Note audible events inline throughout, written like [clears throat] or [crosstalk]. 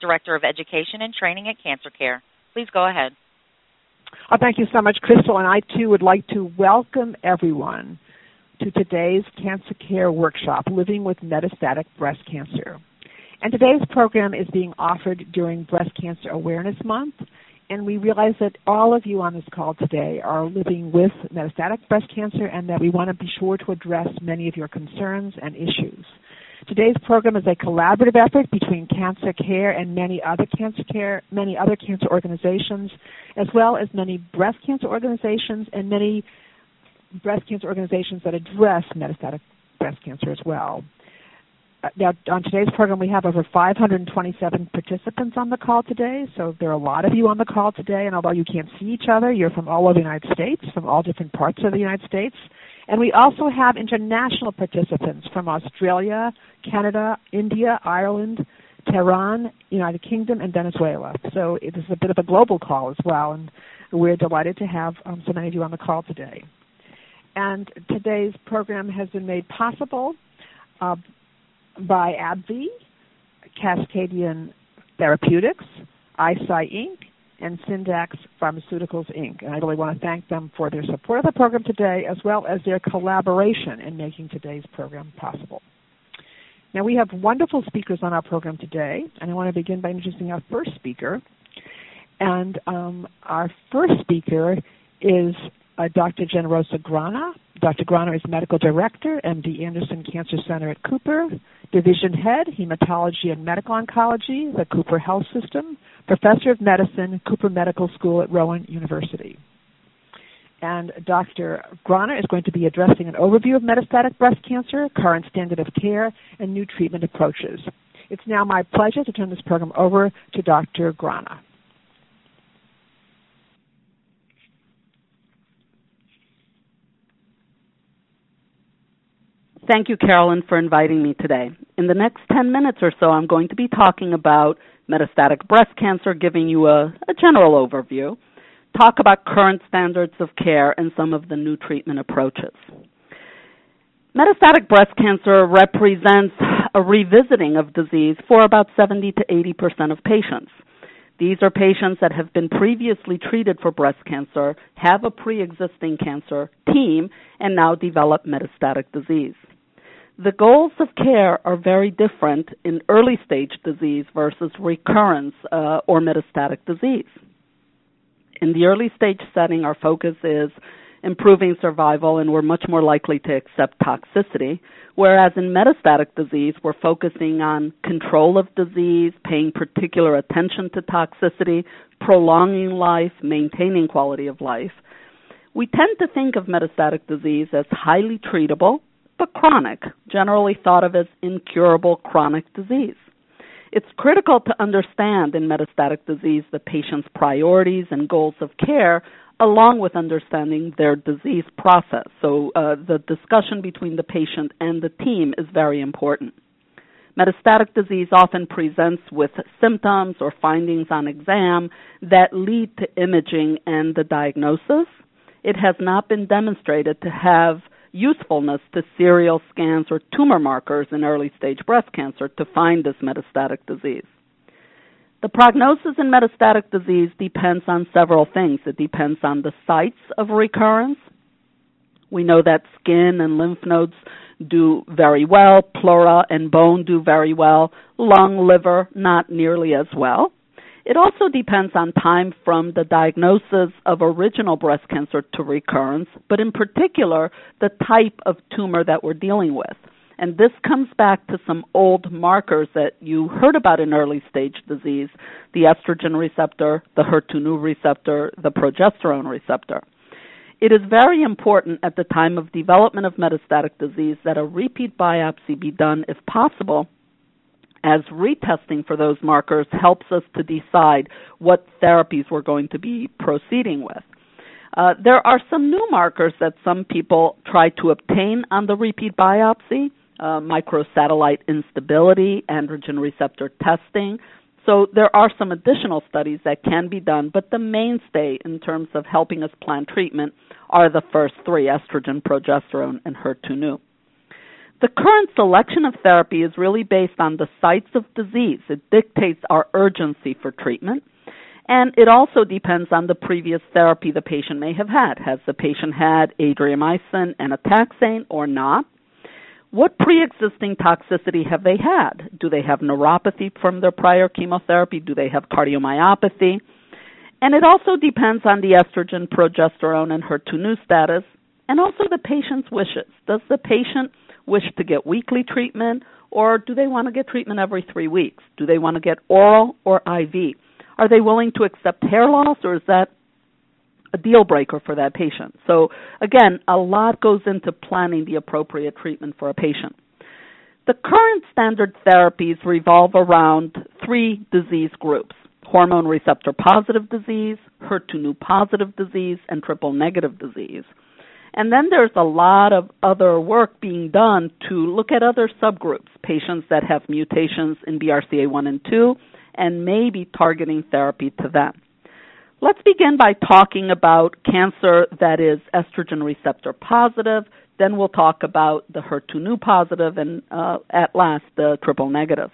Director of Education and Training at Cancer Care. Please go ahead. Oh, thank you so much, Crystal. And I too would like to welcome everyone to today's Cancer Care Workshop, Living with Metastatic Breast Cancer. And today's program is being offered during Breast Cancer Awareness Month. And we realize that all of you on this call today are living with metastatic breast cancer and that we want to be sure to address many of your concerns and issues. Today's program is a collaborative effort between Cancer Care and many other cancer care, many other cancer organizations, as well as many breast cancer organizations and many breast cancer organizations that address metastatic breast cancer as well. Uh, now, on today's program, we have over 527 participants on the call today. So there are a lot of you on the call today, and although you can't see each other, you're from all over the United States, from all different parts of the United States. And we also have international participants from Australia, Canada, India, Ireland, Tehran, United Kingdom, and Venezuela. So it is a bit of a global call as well, and we're delighted to have um, so many of you on the call today. And today's program has been made possible uh, by AbbVie, Cascadian Therapeutics, Eisai Inc., and Syndax Pharmaceuticals Inc. And I really want to thank them for their support of the program today as well as their collaboration in making today's program possible. Now, we have wonderful speakers on our program today, and I want to begin by introducing our first speaker. And um, our first speaker is uh, Dr. Generosa Grana. Dr. Grana is Medical Director, MD Anderson Cancer Center at Cooper, Division Head, Hematology and Medical Oncology, the Cooper Health System, Professor of Medicine, Cooper Medical School at Rowan University. And Dr. Grana is going to be addressing an overview of metastatic breast cancer, current standard of care, and new treatment approaches. It's now my pleasure to turn this program over to Dr. Grana. Thank you, Carolyn, for inviting me today. In the next 10 minutes or so, I'm going to be talking about metastatic breast cancer, giving you a, a general overview, talk about current standards of care, and some of the new treatment approaches. Metastatic breast cancer represents a revisiting of disease for about 70 to 80 percent of patients. These are patients that have been previously treated for breast cancer, have a pre existing cancer team, and now develop metastatic disease. The goals of care are very different in early stage disease versus recurrence uh, or metastatic disease. In the early stage setting, our focus is improving survival and we're much more likely to accept toxicity. Whereas in metastatic disease, we're focusing on control of disease, paying particular attention to toxicity, prolonging life, maintaining quality of life. We tend to think of metastatic disease as highly treatable but chronic, generally thought of as incurable chronic disease. It's critical to understand in metastatic disease the patient's priorities and goals of care along with understanding their disease process. So uh, the discussion between the patient and the team is very important. Metastatic disease often presents with symptoms or findings on exam that lead to imaging and the diagnosis. It has not been demonstrated to have usefulness to serial scans or tumor markers in early stage breast cancer to find this metastatic disease. The prognosis in metastatic disease depends on several things. It depends on the sites of recurrence. We know that skin and lymph nodes do very well, pleura and bone do very well, lung, liver, not nearly as well. It also depends on time from the diagnosis of original breast cancer to recurrence, but in particular, the type of tumor that we're dealing with. And this comes back to some old markers that you heard about in early stage disease the estrogen receptor, the HER2 receptor, the progesterone receptor. It is very important at the time of development of metastatic disease that a repeat biopsy be done if possible as retesting for those markers helps us to decide what therapies we're going to be proceeding with. Uh, there are some new markers that some people try to obtain on the repeat biopsy uh, microsatellite instability, androgen receptor testing. So there are some additional studies that can be done, but the mainstay in terms of helping us plan treatment are the first three estrogen, progesterone, and HER2/neu. The current selection of therapy is really based on the sites of disease. It dictates our urgency for treatment. And it also depends on the previous therapy the patient may have had. Has the patient had adriamycin and a taxane or not? What pre-existing toxicity have they had? Do they have neuropathy from their prior chemotherapy? Do they have cardiomyopathy? And it also depends on the estrogen, progesterone, and HER2/neu status, and also the patient's wishes. Does the patient wish to get weekly treatment, or do they want to get treatment every three weeks? Do they want to get oral or IV? Are they willing to accept hair loss, or is that a deal breaker for that patient? So, again, a lot goes into planning the appropriate treatment for a patient. The current standard therapies revolve around three disease groups hormone receptor positive disease, HER2/neu positive disease, and triple negative disease. And then there's a lot of other work being done to look at other subgroups, patients that have mutations in BRCA1 and 2, and maybe targeting therapy to them. Let's begin by talking about cancer that is estrogen receptor positive. Then we'll talk about the HER2/neu positive, and uh, at last the triple negative.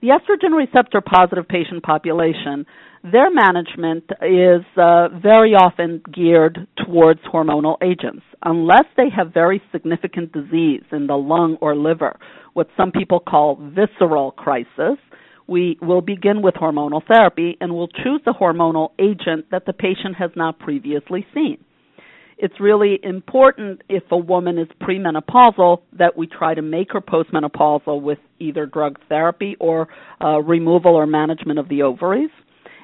The estrogen receptor positive patient population, their management is uh, very often geared towards hormonal agents, unless they have very significant disease in the lung or liver, what some people call visceral crisis we will begin with hormonal therapy and we'll choose a hormonal agent that the patient has not previously seen. It's really important if a woman is premenopausal that we try to make her postmenopausal with either drug therapy or uh, removal or management of the ovaries.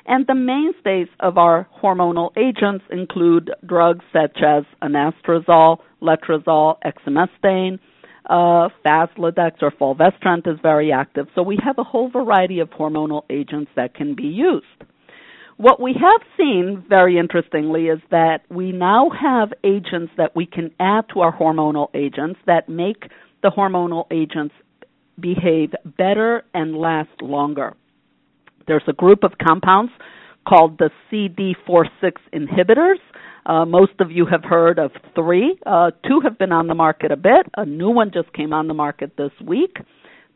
And the mainstays of our hormonal agents include drugs such as anastrozole, letrozole, exemestane, uh, Faslodex or fulvestrant is very active. So we have a whole variety of hormonal agents that can be used. What we have seen, very interestingly, is that we now have agents that we can add to our hormonal agents that make the hormonal agents behave better and last longer. There's a group of compounds called the CDK4/6 inhibitors uh, most of you have heard of three. Uh, two have been on the market a bit. A new one just came on the market this week.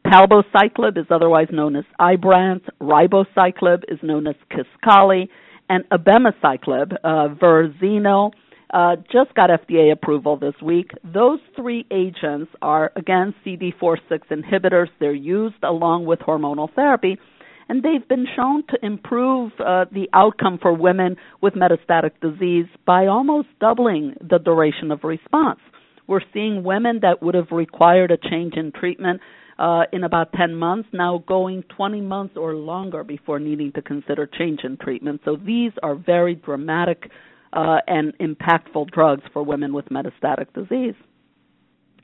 Palbociclib is otherwise known as Ibrance. Ribociclib is known as Kisqali. And abemaciclib, uh, uh, just got FDA approval this week. Those three agents are, again, CDK4/6 inhibitors. They're used along with hormonal therapy and they've been shown to improve uh, the outcome for women with metastatic disease by almost doubling the duration of response. We're seeing women that would have required a change in treatment uh, in about 10 months now going 20 months or longer before needing to consider change in treatment. So these are very dramatic uh, and impactful drugs for women with metastatic disease.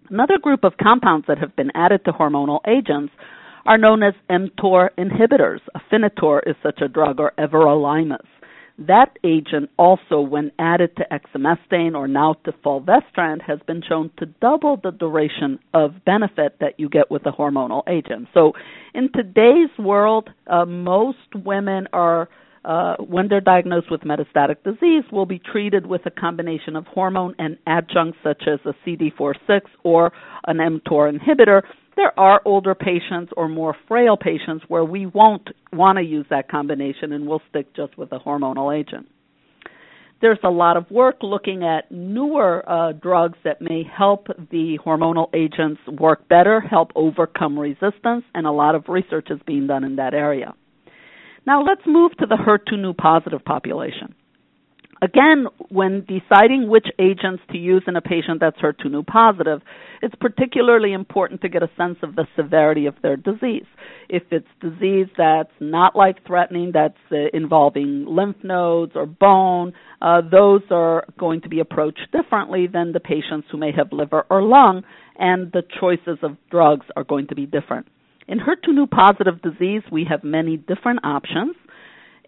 Another group of compounds that have been added to hormonal agents are known as mTOR inhibitors. Afinitor is such a drug, or everolimus. That agent also, when added to exemestane or now to fulvestrant, has been shown to double the duration of benefit that you get with a hormonal agent. So, in today's world, uh, most women are, uh, when they're diagnosed with metastatic disease, will be treated with a combination of hormone and adjuncts such as a CDK4/6 or an mTOR inhibitor there are older patients or more frail patients where we won't want to use that combination and we'll stick just with a hormonal agent. There's a lot of work looking at newer uh, drugs that may help the hormonal agents work better, help overcome resistance, and a lot of research is being done in that area. Now let's move to the HER2/neu positive population. Again, when deciding which agents to use in a patient that's HER2/neu positive, it's particularly important to get a sense of the severity of their disease. If it's disease that's not life threatening, that's uh, involving lymph nodes or bone, uh, those are going to be approached differently than the patients who may have liver or lung, and the choices of drugs are going to be different. In HER2/neu positive disease, we have many different options.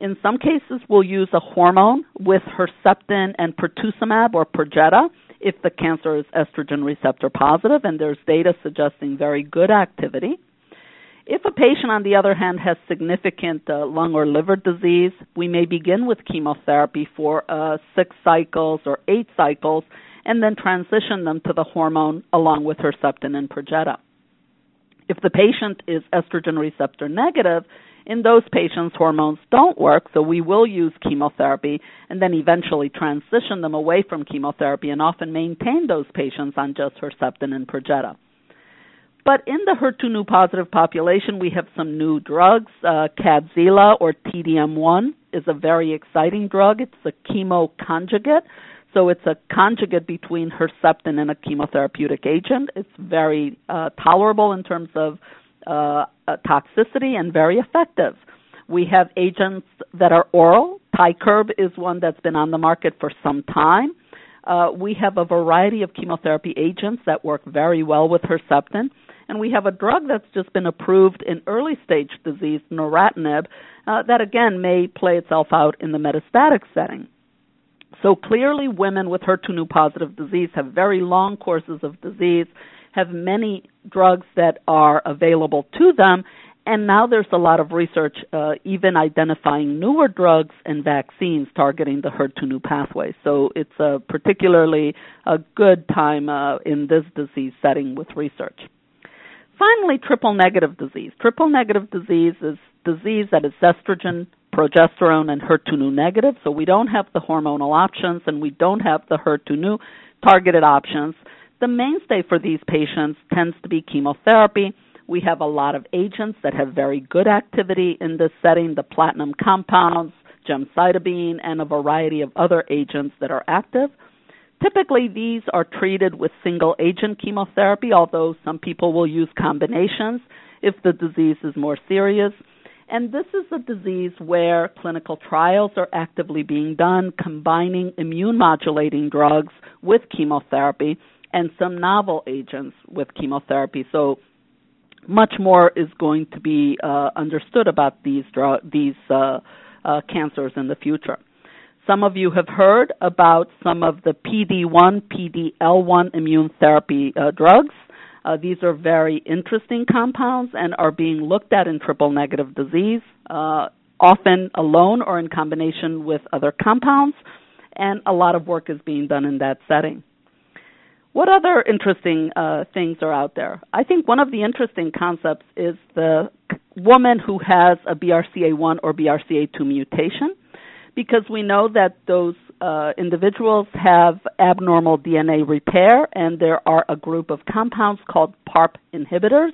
In some cases, we'll use a hormone with Herceptin and pertuzumab or Perjeta if the cancer is estrogen receptor positive, and there's data suggesting very good activity. If a patient, on the other hand, has significant uh, lung or liver disease, we may begin with chemotherapy for uh, six cycles or eight cycles and then transition them to the hormone along with Herceptin and Perjeta. If the patient is estrogen receptor negative, in those patients, hormones don't work, so we will use chemotherapy and then eventually transition them away from chemotherapy and often maintain those patients on just Herceptin and Perjeta. But in the HER2 positive population, we have some new drugs. Uh, Kadcyla or TDM1 is a very exciting drug. It's a chemo conjugate. So it's a conjugate between Herceptin and a chemotherapeutic agent. It's very uh, tolerable in terms of uh, uh, toxicity and very effective. We have agents that are oral. Tykerb is one that's been on the market for some time. Uh, we have a variety of chemotherapy agents that work very well with Herceptin. And we have a drug that's just been approved in early stage disease, neratinib, uh, that again may play itself out in the metastatic setting. So clearly, women with HER2/neu positive disease have very long courses of disease, have many drugs that are available to them, and now there's a lot of research, uh, even identifying newer drugs and vaccines targeting the HER2/neu pathway. So it's a particularly a good time uh, in this disease setting with research. Finally, triple negative disease. Triple negative disease is disease that is estrogen, progesterone, and HER2/neu negative. So we don't have the hormonal options and we don't have the HER2/neu targeted options. The mainstay for these patients tends to be chemotherapy. We have a lot of agents that have very good activity in this setting, the platinum compounds, gemcitabine, and a variety of other agents that are active. Typically, these are treated with single agent chemotherapy, although some people will use combinations if the disease is more serious. And this is a disease where clinical trials are actively being done, combining immune modulating drugs with chemotherapy and some novel agents with chemotherapy. So, much more is going to be uh, understood about these dr- these uh, uh, cancers in the future. Some of you have heard about some of the PD1, PDL1 immune therapy uh, drugs. Uh, these are very interesting compounds and are being looked at in triple negative disease, uh, often alone or in combination with other compounds, and a lot of work is being done in that setting. What other interesting uh, things are out there? I think one of the interesting concepts is the woman who has a BRCA1 or BRCA2 mutation because we know that those uh, individuals have abnormal DNA repair, and there are a group of compounds called PARP inhibitors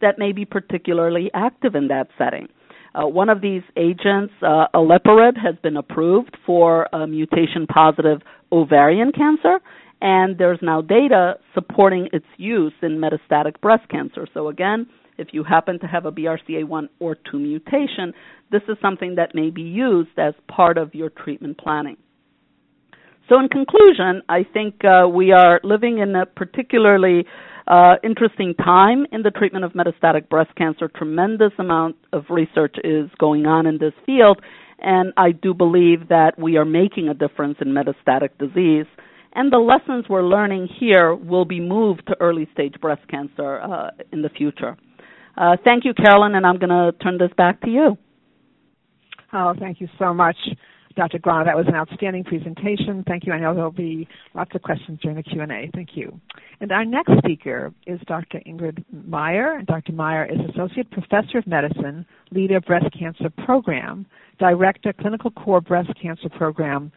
that may be particularly active in that setting. Uh, one of these agents, uh, olaparib, has been approved for mutation positive ovarian cancer, and there's now data supporting its use in metastatic breast cancer. So, again, if you happen to have a BRCA1 or 2 mutation, this is something that may be used as part of your treatment planning. So, in conclusion, I think uh, we are living in a particularly uh, interesting time in the treatment of metastatic breast cancer. Tremendous amount of research is going on in this field, and I do believe that we are making a difference in metastatic disease. And the lessons we're learning here will be moved to early stage breast cancer uh, in the future. Uh, thank you, Carolyn, and I'm going to turn this back to you. Oh, thank you so much, Dr. Grana. That was an outstanding presentation. Thank you. I know there'll be lots of questions during the Q&A. Thank you. And our next speaker is Dr. Ingrid Mayer. Dr. Mayer is Associate Professor of Medicine, Leader of Breast Cancer Program, Director, Clinical Core Breast Cancer Program,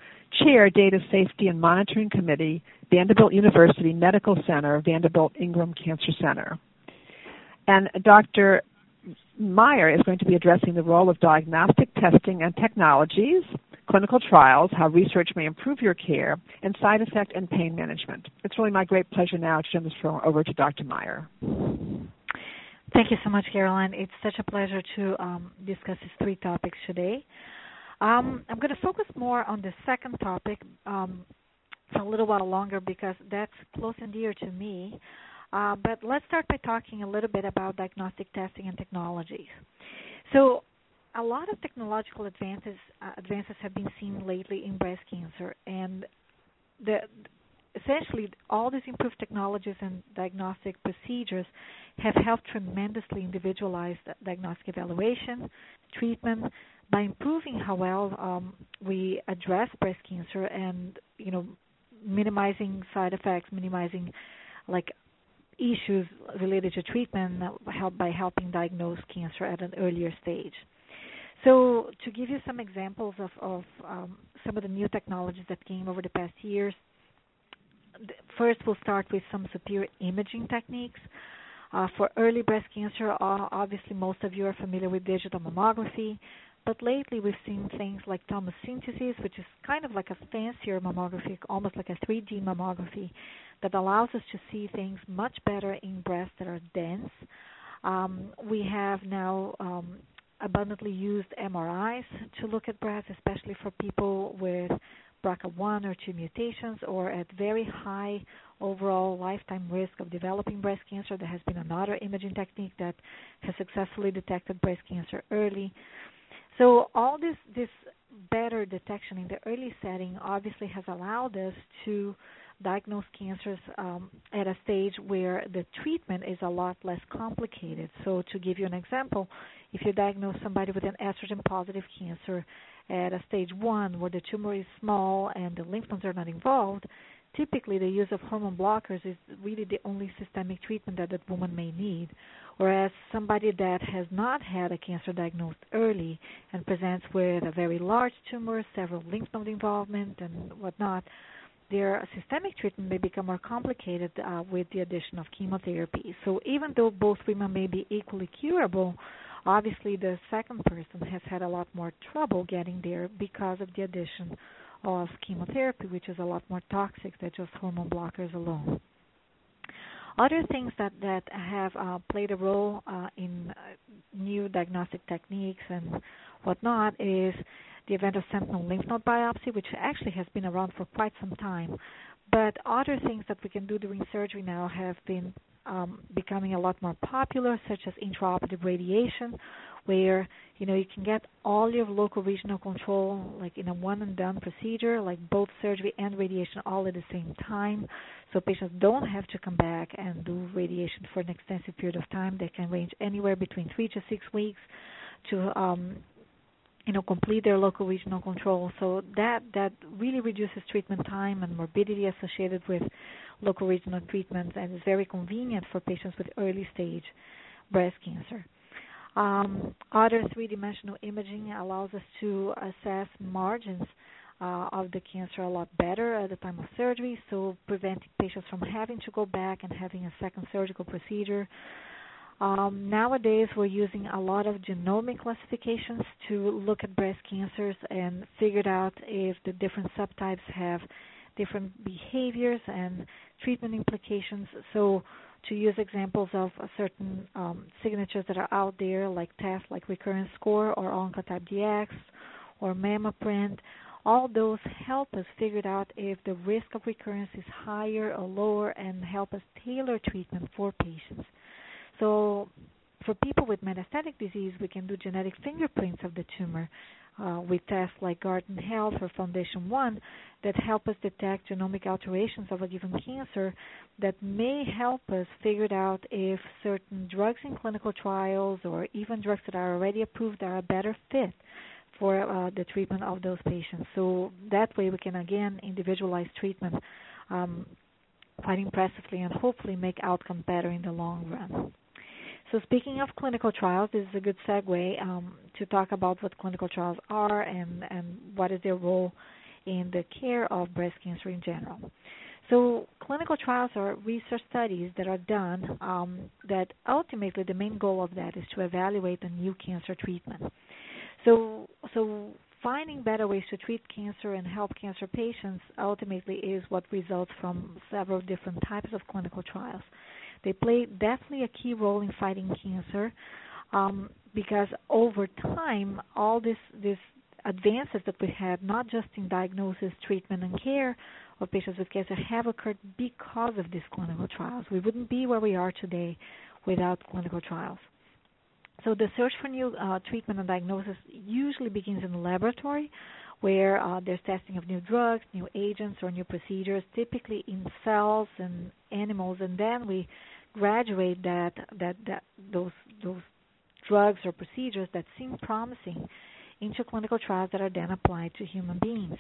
Chair, Data Safety and Monitoring Committee, Vanderbilt University Medical Center, Vanderbilt Ingram Cancer Center. And Dr. Mayer is going to be addressing the role of diagnostic testing and technologies, clinical trials, how research may improve your care, and side effect and pain management. It's really my great pleasure now to turn this program over to Dr. Mayer. Thank you so much, Caroline. It's such a pleasure to um, discuss these three topics today. Um, I'm going to focus more on the second topic um, for a little while longer because that's close and dear to me. Uh, but let's start by talking a little bit about diagnostic testing and technologies. So, a lot of technological advances uh, advances have been seen lately in breast cancer, and the essentially all these improved technologies and diagnostic procedures have helped tremendously individualize diagnostic evaluation, treatment, by improving how well um, we address breast cancer and you know minimizing side effects, minimizing like issues related to treatment help by helping diagnose cancer at an earlier stage. So, to give you some examples of, of um, some of the new technologies that came over the past years, first we'll start with some superior imaging techniques. Uh, for early breast cancer, obviously most of you are familiar with digital mammography, but lately we've seen things like tomosynthesis, which is kind of like a fancier mammography, almost like a 3D mammography, that allows us to see things much better in breasts that are dense. Um, we have now um, abundantly used MRIs to look at breasts, especially for people with BRCA1 or 2 mutations or at very high overall lifetime risk of developing breast cancer. There has been another imaging technique that has successfully detected breast cancer early. So all this this better detection in the early setting obviously has allowed us to diagnose cancers um, at a stage where the treatment is a lot less complicated. So to give you an example, if you diagnose somebody with an estrogen positive cancer at a stage one where the tumor is small and the lymph nodes are not involved, typically the use of hormone blockers is really the only systemic treatment that that woman may need. Whereas somebody that has not had a cancer diagnosed early and presents with a very large tumor, several lymph node involvement, and whatnot, their systemic treatment may become more complicated uh, with the addition of chemotherapy. So even though both women may be equally curable, obviously the second person has had a lot more trouble getting there because of the addition of chemotherapy, which is a lot more toxic than just hormone blockers alone. Other things that that have uh, played a role uh, in new diagnostic techniques and whatnot is the event of sentinel lymph node biopsy, which actually has been around for quite some time. But other things that we can do during surgery now have been um, becoming a lot more popular, such as intraoperative radiation, where you know you can get all your local regional control like in a one and done procedure, like both surgery and radiation all at the same time. So patients don't have to come back and do radiation for an extensive period of time. They can range anywhere between three to six weeks to um, you know complete their local regional control. So that that really reduces treatment time and morbidity associated with local regional treatments and is very convenient for patients with early stage breast cancer. Um, other three-dimensional imaging allows us to assess margins uh, of the cancer a lot better at the time of surgery, so preventing patients from having to go back and having a second surgical procedure. Um, nowadays, we're using a lot of genomic classifications to look at breast cancers and figure out if the different subtypes have different behaviors and treatment implications. So, to use examples of certain um, signatures that are out there, like tests like recurrence score or Oncotype DX or MammaPrint, all those help us figure out if the risk of recurrence is higher or lower and help us tailor treatment for patients. So, for people with metastatic disease, we can do genetic fingerprints of the tumor uh, with tests like Guardant Health or Foundation One that help us detect genomic alterations of a given cancer that may help us figure out if certain drugs in clinical trials or even drugs that are already approved are a better fit for uh, the treatment of those patients. So that way we can again individualize treatment um, quite impressively and hopefully make outcome better in the long run. So, speaking of clinical trials, this is a good segue um, to talk about what clinical trials are and, and what is their role in the care of breast cancer in general. So, clinical trials are research studies that are done um, that ultimately the main goal of that is to evaluate a new cancer treatment. So, so finding better ways to treat cancer and help cancer patients ultimately is what results from several different types of clinical trials. They play definitely a key role in fighting cancer um, because over time, all this this advances that we have, not just in diagnosis, treatment, and care of patients with cancer, have occurred because of these clinical trials. We wouldn't be where we are today without clinical trials. So the search for new uh, treatment and diagnosis usually begins in the laboratory, where uh, there's testing of new drugs, new agents, or new procedures, typically in cells and animals, and then we graduate that that that those those drugs or procedures that seem promising into clinical trials that are then applied to human beings.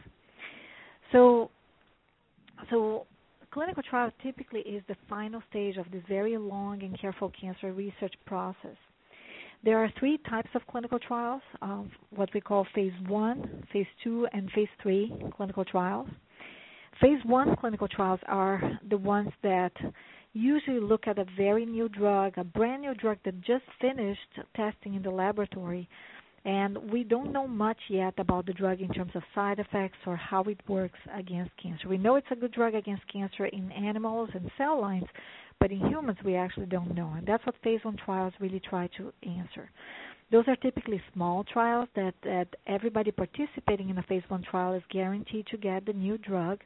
So, so clinical trials typically is the final stage of this very long and careful cancer research process. There are three types of clinical trials, um, what we call phase one, phase two, and phase three clinical trials. Phase one clinical trials are the ones that usually look at a very new drug, a brand new drug that just finished testing in the laboratory. And we don't know much yet about the drug in terms of side effects or how it works against cancer. We know it's a good drug against cancer in animals and cell lines, but in humans we actually don't know. And that's what phase one trials really try to answer. Those are typically small trials that, that everybody participating in a phase one trial is guaranteed to get the new drug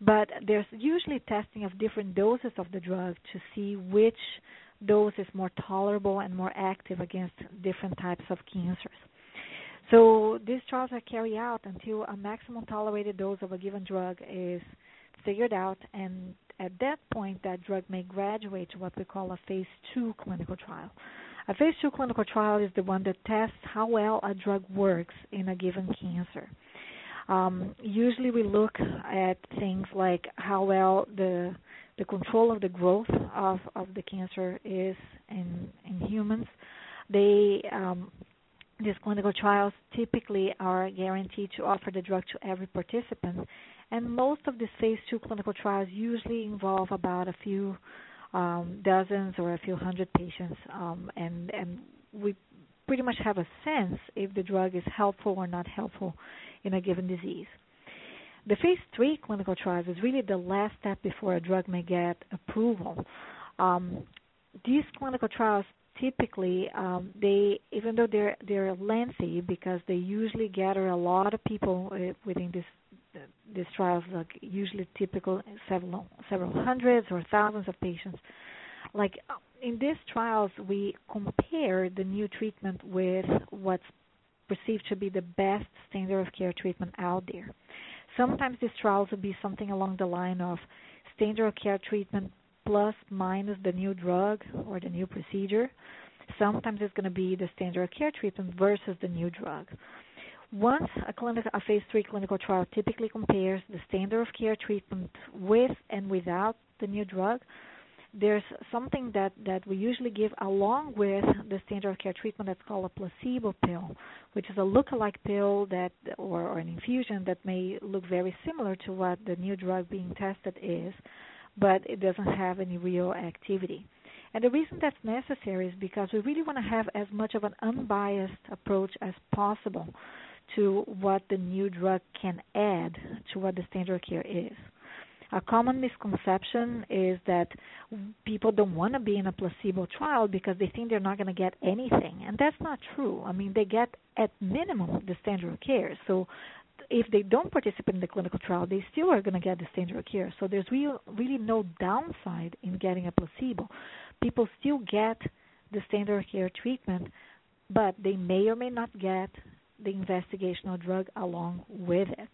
but there's usually testing of different doses of the drug to see which dose is more tolerable and more active against different types of cancers. So these trials are carried out until a maximum tolerated dose of a given drug is figured out, and at that point, that drug may graduate to what we call a phase two clinical trial. A phase two clinical trial is the one that tests how well a drug works in a given cancer. Um, usually, we look at things like how well the the control of the growth of, of the cancer is in in humans. They um, these clinical trials typically are guaranteed to offer the drug to every participant, and most of these phase two clinical trials usually involve about a few um, dozens or a few hundred patients, um, and and we pretty much have a sense if the drug is helpful or not helpful in a given disease. The phase three clinical trials is really the last step before a drug may get approval. Um, these clinical trials typically um, they even though they're they're lengthy because they usually gather a lot of people uh, within this these trials like usually typical several several hundreds or thousands of patients like in these trials we compare the new treatment with what's perceived to be the best standard of care treatment out there. Sometimes these trials will be something along the line of standard of care treatment plus minus the new drug or the new procedure. Sometimes it's going to be the standard of care treatment versus the new drug. Once a, a phase three clinical trial typically compares the standard of care treatment with and without the new drug, there's something that, that we usually give along with the standard of care treatment that's called a placebo pill, which is a look-alike pill that or, or an infusion that may look very similar to what the new drug being tested is, but it doesn't have any real activity. And the reason that's necessary is because we really want to have as much of an unbiased approach as possible to what the new drug can add to what the standard of care is. A common misconception is that people don't want to be in a placebo trial because they think they're not going to get anything, and that's not true. I mean, they get at minimum the standard of care. So if they don't participate in the clinical trial, they still are going to get the standard of care. So there's real, really no downside in getting a placebo. People still get the standard of care treatment, but they may or may not get the investigational drug along with it.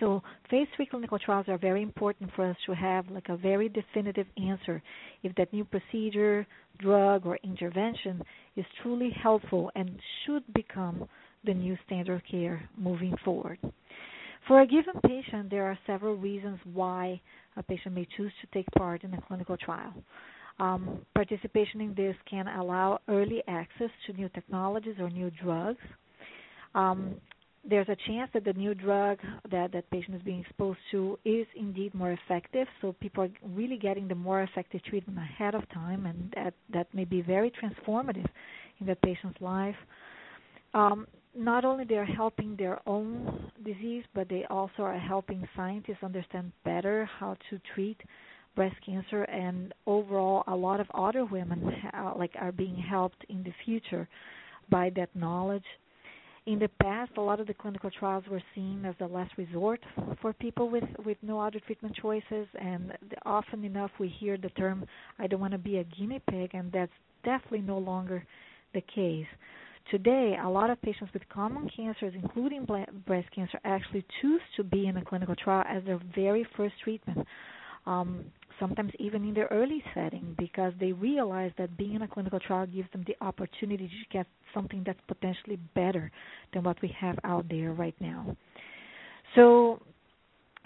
So phase three clinical trials are very important for us to have like a very definitive answer if that new procedure, drug, or intervention is truly helpful and should become the new standard of care moving forward. For a given patient, there are several reasons why a patient may choose to take part in a clinical trial. Um, participation in this can allow early access to new technologies or new drugs. Um, there's a chance that the new drug that that patient is being exposed to is indeed more effective. So people are really getting the more effective treatment ahead of time, and that that may be very transformative in that patient's life. Um, not only they are helping their own disease, but they also are helping scientists understand better how to treat breast cancer, and overall, a lot of other women ha- like are being helped in the future by that knowledge in the past, a lot of the clinical trials were seen as a last resort for people with, with no other treatment choices, and often enough we hear the term, I don't want to be a guinea pig, and that's definitely no longer the case. Today, a lot of patients with common cancers, including breast cancer, actually choose to be in a clinical trial as their very first treatment. Um, sometimes even in the early setting, because they realize that being in a clinical trial gives them the opportunity to get something that's potentially better than what we have out there right now. So,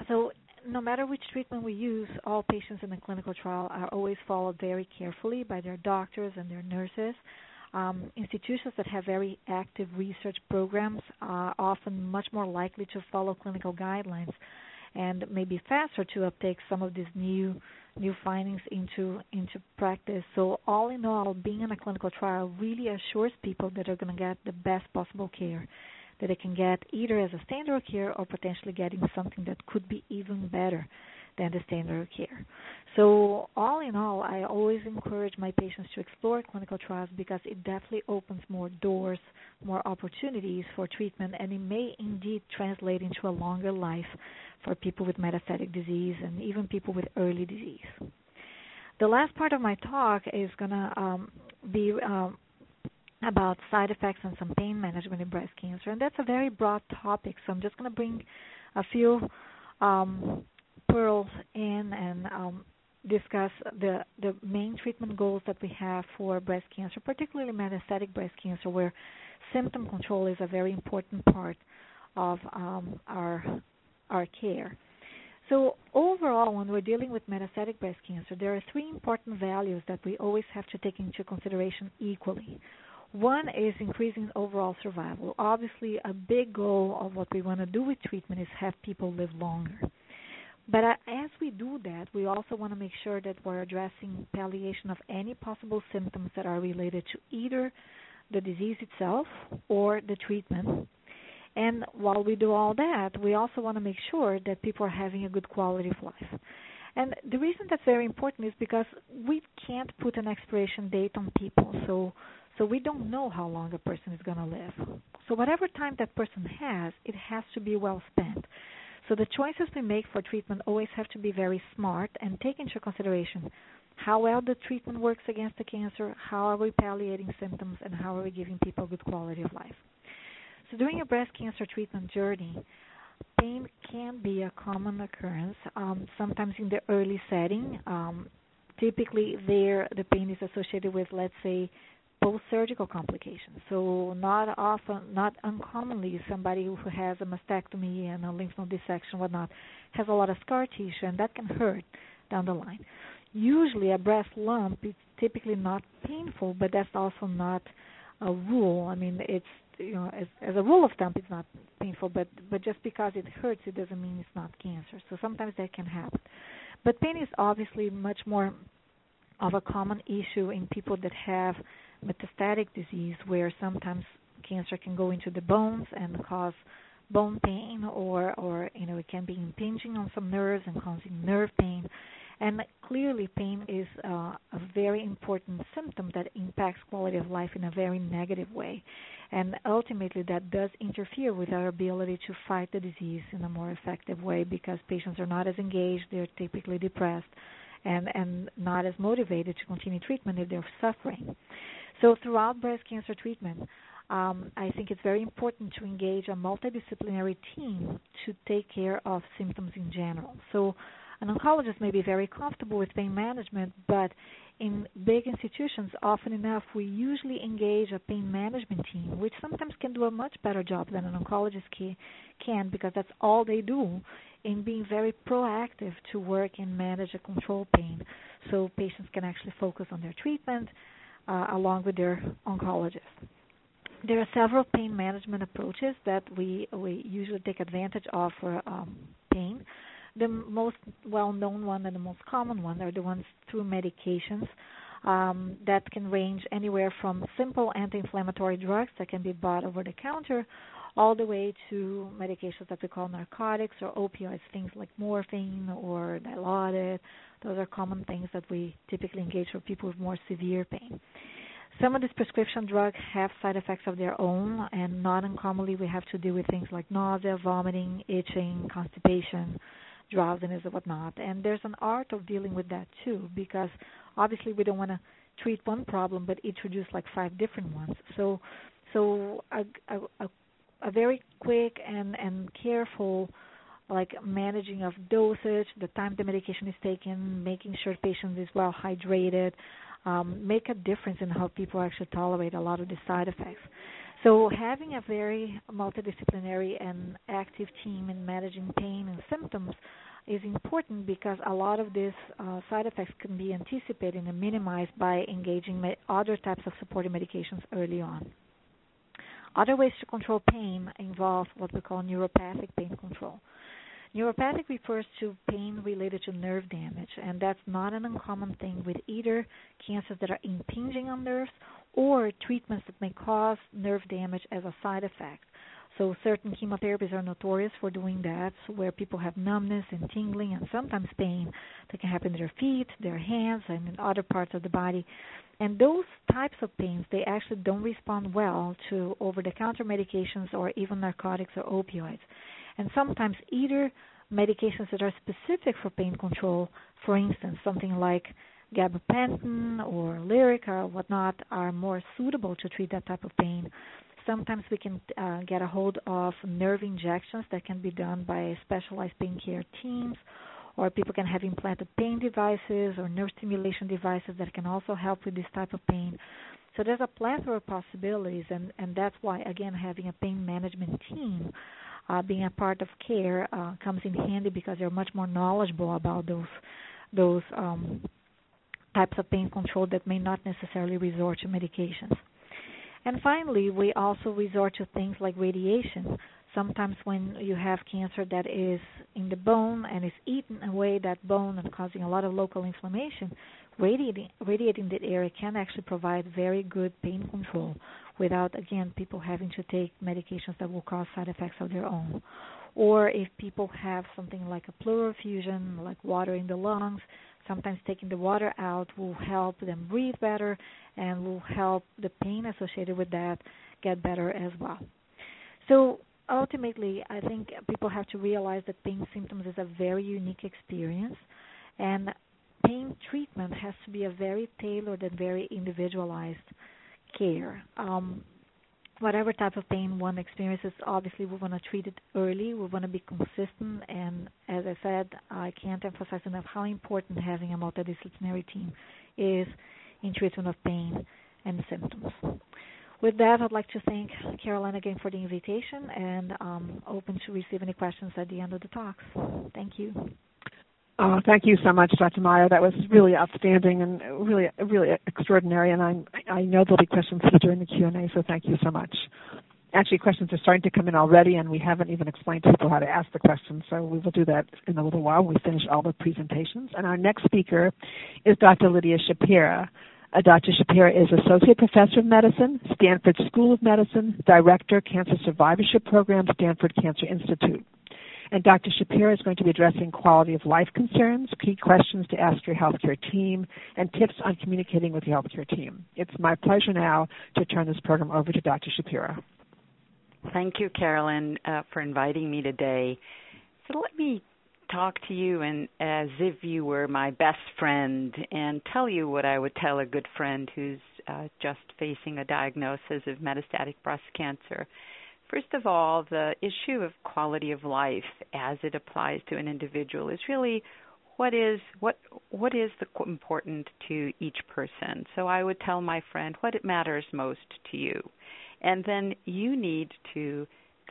so no matter which treatment we use, all patients in a clinical trial are always followed very carefully by their doctors and their nurses. Um, institutions that have very active research programs are often much more likely to follow clinical guidelines and maybe faster to uptake some of these new new findings into into practice. So all in all, being in a clinical trial really assures people that they're going to get the best possible care that they can get either as a standard of care or potentially getting something that could be even better than the standard of care. So, all in all, I always encourage my patients to explore clinical trials because it definitely opens more doors, more opportunities for treatment, and it may indeed translate into a longer life for people with metastatic disease and even people with early disease. The last part of my talk is going to um, be um, about side effects and some pain management in breast cancer, and that's a very broad topic. So I'm just going to bring a few um, pearls in and um, discuss the the main treatment goals that we have for breast cancer, particularly metastatic breast cancer, where symptom control is a very important part of um, our our care. So overall, when we're dealing with metastatic breast cancer, there are three important values that we always have to take into consideration equally. One is increasing overall survival. Obviously, a big goal of what we want to do with treatment is have people live longer. But as we do that, we also want to make sure that we're addressing palliation of any possible symptoms that are related to either the disease itself or the treatment. And while we do all that, we also want to make sure that people are having a good quality of life. And the reason that's very important is because we can't put an expiration date on people. So so we don't know how long a person is going to live. So whatever time that person has, it has to be well spent. So the choices we make for treatment always have to be very smart and take into consideration how well the treatment works against the cancer, how are we palliating symptoms, and how are we giving people good quality of life. So during a breast cancer treatment journey, pain can be a common occurrence, um, sometimes in the early setting. Um, typically, there the pain is associated with, let's say, post-surgical complications. So not often, not uncommonly, somebody who has a mastectomy and a lymph node dissection, whatnot, has a lot of scar tissue, and that can hurt down the line. Usually, a breast lump is typically not painful, but that's also not a rule. I mean, it's you know, as, as a rule of thumb, it's not painful, but but just because it hurts, it doesn't mean it's not cancer. So sometimes that can happen. But pain is obviously much more of a common issue in people that have metastatic disease where sometimes cancer can go into the bones and cause bone pain or or you know it can be impinging on some nerves and causing nerve pain. And clearly pain is uh, a very important symptom that impacts quality of life in a very negative way. And ultimately that does interfere with our ability to fight the disease in a more effective way because patients are not as engaged they're typically depressed and and not as motivated to continue treatment if they're suffering so throughout breast cancer treatment, um, I think it's very important to engage a multidisciplinary team to take care of symptoms in general. So an oncologist may be very comfortable with pain management, but in big institutions, often enough, we usually engage a pain management team, which sometimes can do a much better job than an oncologist can because that's all they do in being very proactive to work and manage a control pain so patients can actually focus on their treatment, uh, along with their oncologist. There are several pain management approaches that we we usually take advantage of for um, pain. The most well-known one and the most common one are the ones through medications um, that can range anywhere from simple anti-inflammatory drugs that can be bought over the counter all the way to medications that we call narcotics or opioids, things like morphine or dilaudid. Those are common things that we typically engage for people with more severe pain. some of these prescription drugs have side effects of their own, and not uncommonly we have to deal with things like nausea, vomiting, itching, constipation, drowsiness, and whatnot. And there's an art of dealing with that too, because obviously we don't want to treat one problem but introduce like five different ones. So, so a, a, a very quick and and careful like managing of dosage, the time the medication is taken, making sure patient is well hydrated, um, make a difference in how people actually tolerate a lot of the side effects. So having a very multidisciplinary and active team in managing pain and symptoms is important because a lot of these uh, side effects can be anticipated and minimized by engaging other types of supportive medications early on. Other ways to control pain involve what we call neuropathic pain control. Neuropathic refers to pain related to nerve damage, and that's not an uncommon thing with either cancers that are impinging on nerves or treatments that may cause nerve damage as a side effect. So certain chemotherapies are notorious for doing that, where people have numbness and tingling and sometimes pain that can happen in their feet, their hands, and in other parts of the body. And those types of pains, they actually don't respond well to over-the-counter medications or even narcotics or opioids and sometimes either medications that are specific for pain control, for instance, something like gabapentin or Lyrica or whatnot, are more suitable to treat that type of pain. Sometimes we can uh, get a hold of nerve injections that can be done by specialized pain care teams, or people can have implanted pain devices or nerve stimulation devices that can also help with this type of pain. So there's a plethora of possibilities, and, and that's why, again, having a pain management team uh, being a part of care uh, comes in handy because they're much more knowledgeable about those those um, types of pain control that may not necessarily resort to medications. And finally, we also resort to things like radiation. Sometimes, when you have cancer that is in the bone and is eating away that bone and causing a lot of local inflammation, radiating, radiating that area can actually provide very good pain control without, again, people having to take medications that will cause side effects of their own. Or if people have something like a pleural effusion, like water in the lungs, sometimes taking the water out will help them breathe better and will help the pain associated with that get better as well. So ultimately, I think people have to realize that pain symptoms is a very unique experience, and pain treatment has to be a very tailored and very individualized care. Um, whatever type of pain one experiences, obviously we want to treat it early. We want to be consistent, and as I said, I can't emphasize enough how important having a multidisciplinary team is in treatment of pain and symptoms. With that, I'd like to thank Caroline again for the invitation, and um, open to receive any questions at the end of the talks. Thank you. Oh, thank you so much, Dr. Mayer. That was really outstanding and really, really extraordinary. And I'm, I know there'll be questions during the Q and A, so thank you so much. Actually, questions are starting to come in already, and we haven't even explained to people how to ask the questions. So we will do that in a little while when we finish all the presentations. And our next speaker is Dr. Lidia Schapira. Uh, Dr. Schapira is Associate Professor of Medicine, Stanford School of Medicine, Director, Cancer Survivorship Program, Stanford Cancer Institute. And Dr. Shapiro is going to be addressing quality of life concerns, key questions to ask your healthcare team, and tips on communicating with your healthcare team. It's my pleasure now to turn this program over to Dr. Shapiro. Thank you, Carolyn, uh, for inviting me today. So let me talk to you and as if you were my best friend and tell you what I would tell a good friend who's uh, just facing a diagnosis of metastatic breast cancer. First of all, the issue of quality of life as it applies to an individual is really what is what what is the important to each person. So I would tell my friend what it matters most to you. And then you need to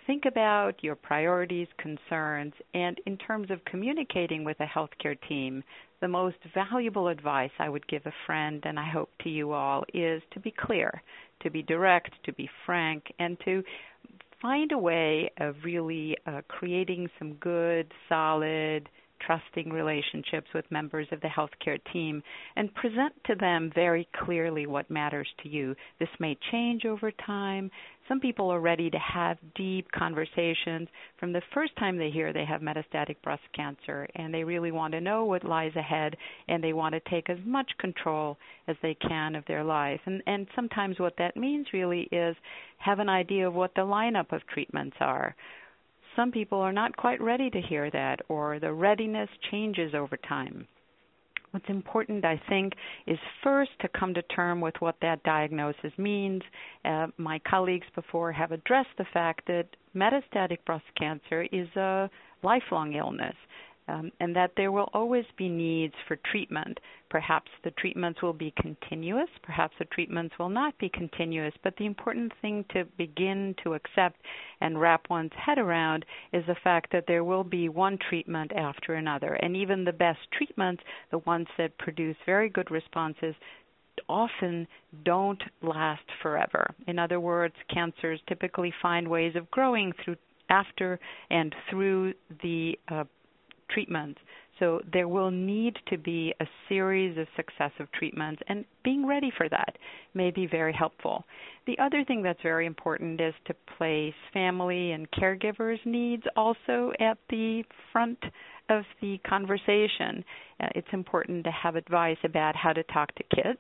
think about your priorities, concerns, and in terms of communicating with a healthcare team, the most valuable advice I would give a friend, and I hope to you all, is to be clear, to be direct, to be frank, and to find a way of really uh, creating some good, solid, trusting relationships with members of the healthcare team and present to them very clearly what matters to you. This may change over time. Some people are ready to have deep conversations from the first time they hear they have metastatic breast cancer and they really want to know what lies ahead and they want to take as much control as they can of their life. And and sometimes what that means really is have an idea of what the lineup of treatments are. Some people are not quite ready to hear that or the readiness changes over time. What's important, I think, is first to come to term with what that diagnosis means. Uh, my colleagues before have addressed the fact that metastatic breast cancer is a lifelong illness um, and that there will always be needs for treatment. Perhaps the treatments will be continuous, perhaps the treatments will not be continuous, but the important thing to begin to accept and wrap one's head around is the fact that there will be one treatment after another. And even the best treatments, the ones that produce very good responses, often don't last forever. In other words, cancers typically find ways of growing through after and through the uh, treatments. So there will need to be a series of successive treatments, and being ready for that may be very helpful. The other thing that's very important is to place family and caregivers' needs also at the front of the conversation. Uh, it's important to have advice about how to talk to kids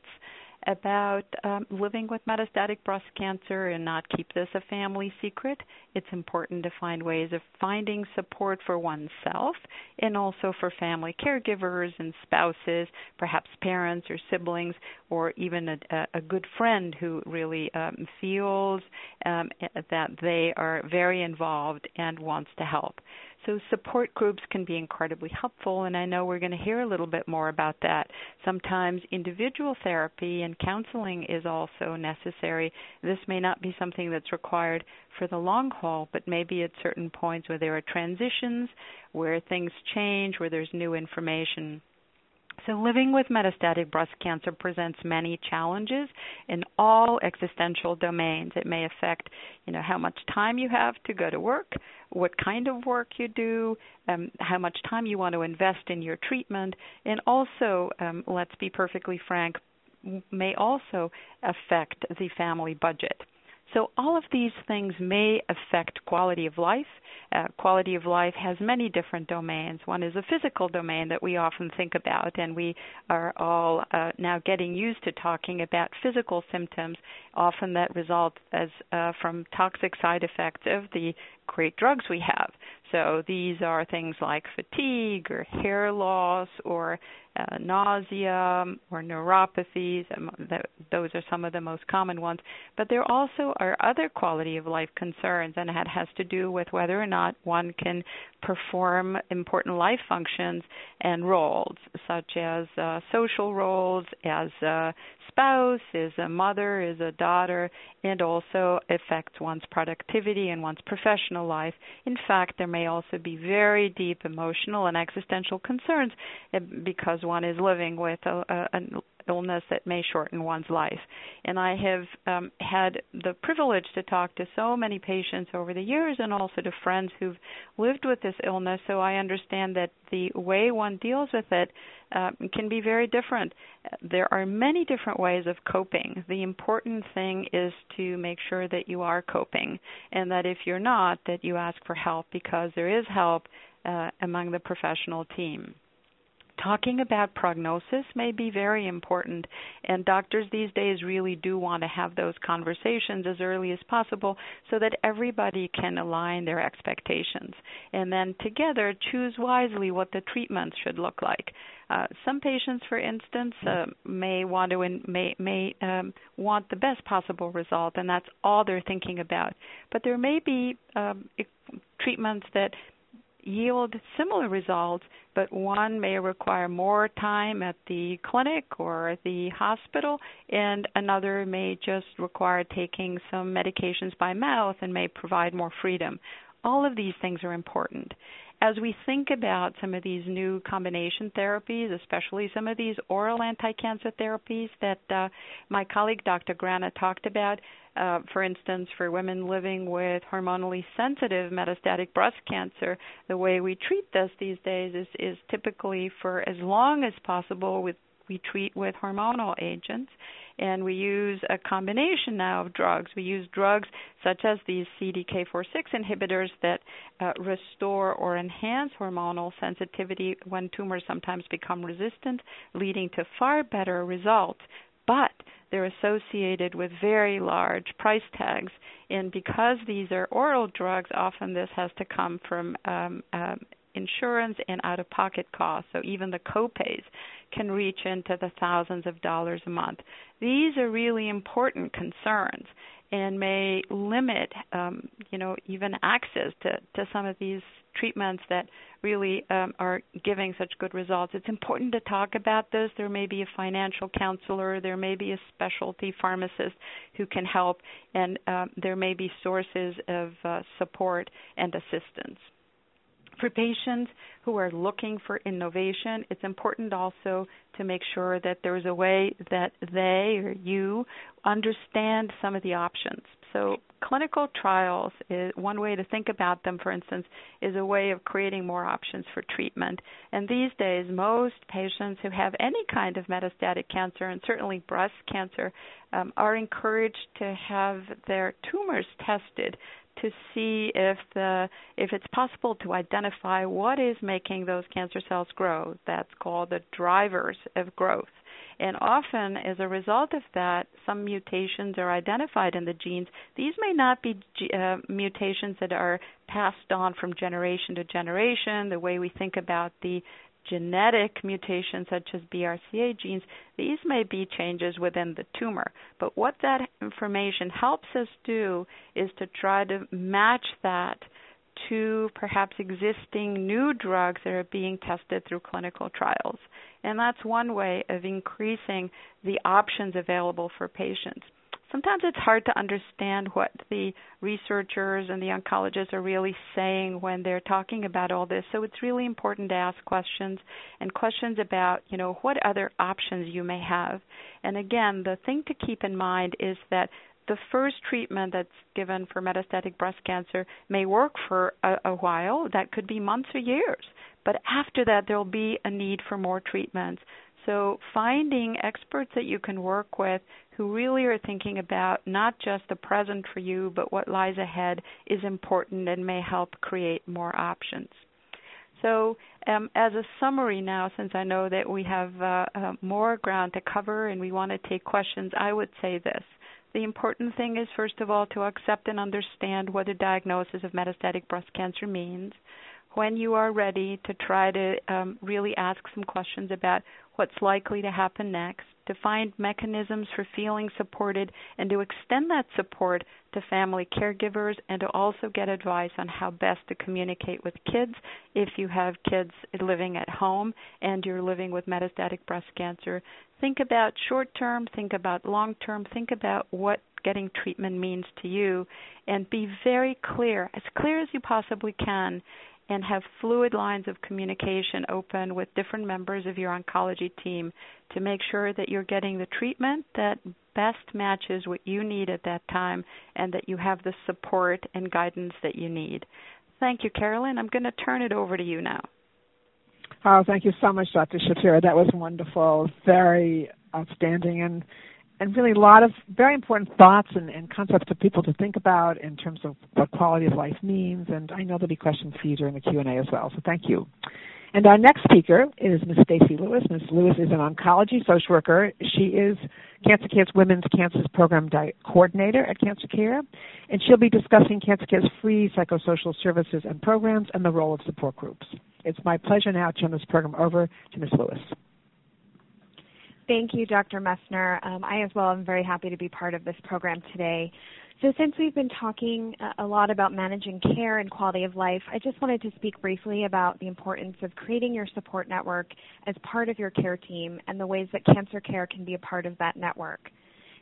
about um, living with metastatic breast cancer and not keep this a family secret. It's important to find ways of finding support for oneself and also for family caregivers and spouses, perhaps parents or siblings, or even a, a good friend who really um, feels um, that they are very involved and wants to help. So support groups can be incredibly helpful, and I know we're going to hear a little bit more about that. Sometimes individual therapy and counseling is also necessary. This may not be something that's required for the long haul, but maybe at certain points where there are transitions, where things change, where there's new information. So, living with metastatic breast cancer presents many challenges in all existential domains. It may affect, you know, how much time you have to go to work, what kind of work you do, um, how much time you want to invest in your treatment, and also, um, let's be perfectly frank, may also affect the family budget. So, all of these things may affect quality of life. Uh, quality of life has many different domains. One is a physical domain that we often think about, and we are all uh, now getting used to talking about physical symptoms, often that result as uh, from toxic side effects of the great drugs we have. So these are things like fatigue or hair loss or uh, nausea or neuropathies. Um, those are some of the most common ones. But there also are other quality of life concerns, and that has to do with whether or not one can perform important life functions and roles, such as uh, social roles, as a spouse, as a mother, as a daughter, and also affects one's productivity and one's professional life. In fact, there may also be very deep emotional and existential concerns eh, because one is living with a, a, an illness that may shorten one's life. And I have um, had the privilege to talk to so many patients over the years and also to friends who've lived with this illness, so I understand that the way one deals with it uh, can be very different. There are many different ways of coping. The important thing is to make sure that you are coping, and that if you're not, that you ask for help because there is help uh, among the professional team talking about prognosis may be very important and doctors these days really do want to have those conversations as early as possible so that everybody can align their expectations and then together choose wisely what the treatments should look like uh, some patients, for instance, uh, may want to in, may may um, want the best possible result, and that's all they're thinking about. But there may be um, treatments that yield similar results, but one may require more time at the clinic or the hospital, and another may just require taking some medications by mouth and may provide more freedom. all of these things are important as we think about some of these new combination therapies, especially some of these oral anti-cancer therapies that uh, my colleague Dr. Grana talked about, uh, for instance, for women living with hormonally sensitive metastatic breast cancer, the way we treat this these days is, is typically for as long as possible with we treat with hormonal agents and we use a combination now of drugs. We use drugs such as these CDK4/6 inhibitors that uh, restore or enhance hormonal sensitivity when tumors sometimes become resistant, leading to far better results. But they're associated with very large price tags, and because these are oral drugs, often this has to come from um, um, insurance and out-of-pocket costs. So even the copays can reach into the thousands of dollars a month. These are really important concerns and may limit, um, you know, even access to, to some of these treatments that really um, are giving such good results. It's important to talk about this. There may be a financial counselor, there may be a specialty pharmacist who can help, and um, there may be sources of uh, support and assistance. For patients who are looking for innovation, it's important also to make sure that there's a way that they or you understand some of the options. So, clinical trials is one way to think about them, for instance, is a way of creating more options for treatment. And these days, most patients who have any kind of metastatic cancer, and certainly breast cancer, um, are encouraged to have their tumors tested to see if the if it's possible to identify what is making those cancer cells grow. That's called the drivers of growth. And often, as a result of that, some mutations are identified in the genes. These may not be uh, mutations that are passed on from generation to generation, the way we think about the genetic mutations such as BRCA genes, these may be changes within the tumor. But what that information helps us do is to try to match that to perhaps existing new drugs that are being tested through clinical trials. And that's one way of increasing the options available for patients sometimes it's hard to understand what the researchers and the oncologists are really saying when they're talking about all this. So it's really important to ask questions and questions about, you know, what other options you may have. And again, the thing to keep in mind is that the first treatment that's given for metastatic breast cancer may work for a, a while, that could be months or years. But after that, there'll be a need for more treatments. So, finding experts that you can work with who really are thinking about not just the present for you, but what lies ahead is important and may help create more options. So, um, as a summary now, since I know that we have uh, uh, more ground to cover and we want to take questions, I would say this. The important thing is, first of all, to accept and understand what a diagnosis of metastatic breast cancer means when you are ready to try to um, really ask some questions about what's likely to happen next, to find mechanisms for feeling supported, and to extend that support to family caregivers, and to also get advice on how best to communicate with kids if you have kids living at home and you're living with metastatic breast cancer. Think about short term, think about long term, think about what getting treatment means to you, and be very clear, as clear as you possibly can and have fluid lines of communication open with different members of your oncology team to make sure that you're getting the treatment that best matches what you need at that time and that you have the support and guidance that you need. Thank you, Carolyn. I'm going to turn it over to you now. Oh, thank you so much, Dr. Shapiro. That was wonderful, very outstanding, and and really a lot of very important thoughts and, and, concepts for people to think about in terms of what quality of life means. And I know there'll be questions for you during the Q and A as well. So thank you. And our next speaker is Ms. Stacy Lewis. Ms. Lewis is an oncology social worker. She is Cancer Care's Women's Cancers Program Di- Coordinator at Cancer Care, and she'll be discussing Cancer Care's free psychosocial services and programs and the role of support groups. It's my pleasure now to turn this program over to Ms. Lewis. Thank you, Dr. Messner. Um, I as well am very happy to be part of this program today. So since we've been talking a lot about managing care and quality of life, I just wanted to speak briefly about the importance of creating your support network as part of your care team and the ways that cancer care can be a part of that network.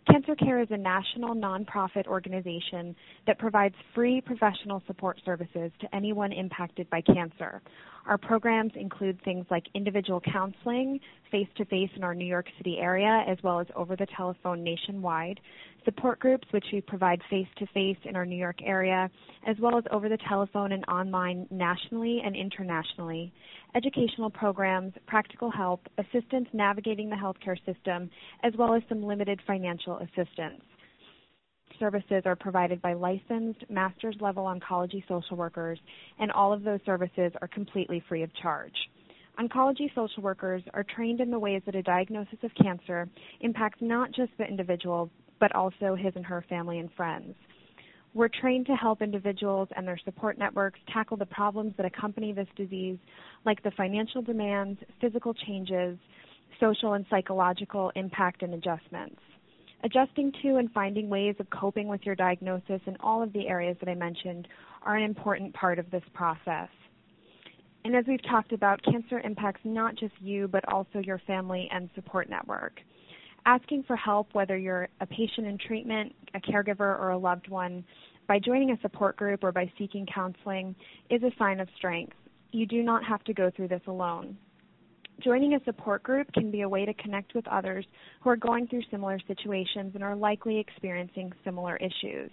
Cancer Care is a national nonprofit organization that provides free professional support services to anyone impacted by cancer. Our programs include things like individual counseling, face to face in our New York City area, as well as over the telephone nationwide, support groups, which we provide face to face in our New York area, as well as over the telephone and online nationally and internationally, educational programs, practical help, assistance navigating the healthcare system, as well as some limited financial assistance services are provided by licensed master's level oncology social workers, and all of those services are completely free of charge. Oncology social workers are trained in the ways that a diagnosis of cancer impacts not just the individual, but also his and her family and friends. We're trained to help individuals and their support networks tackle the problems that accompany this disease, like the financial demands, physical changes, social and psychological impact and adjustments. Adjusting to and finding ways of coping with your diagnosis in all of the areas that I mentioned are an important part of this process. And as we've talked about, cancer impacts not just you, but also your family and support network. Asking for help, whether you're a patient in treatment, a caregiver, or a loved one, by joining a support group or by seeking counseling is a sign of strength. You do not have to go through this alone. Joining a support group can be a way to connect with others who are going through similar situations and are likely experiencing similar issues.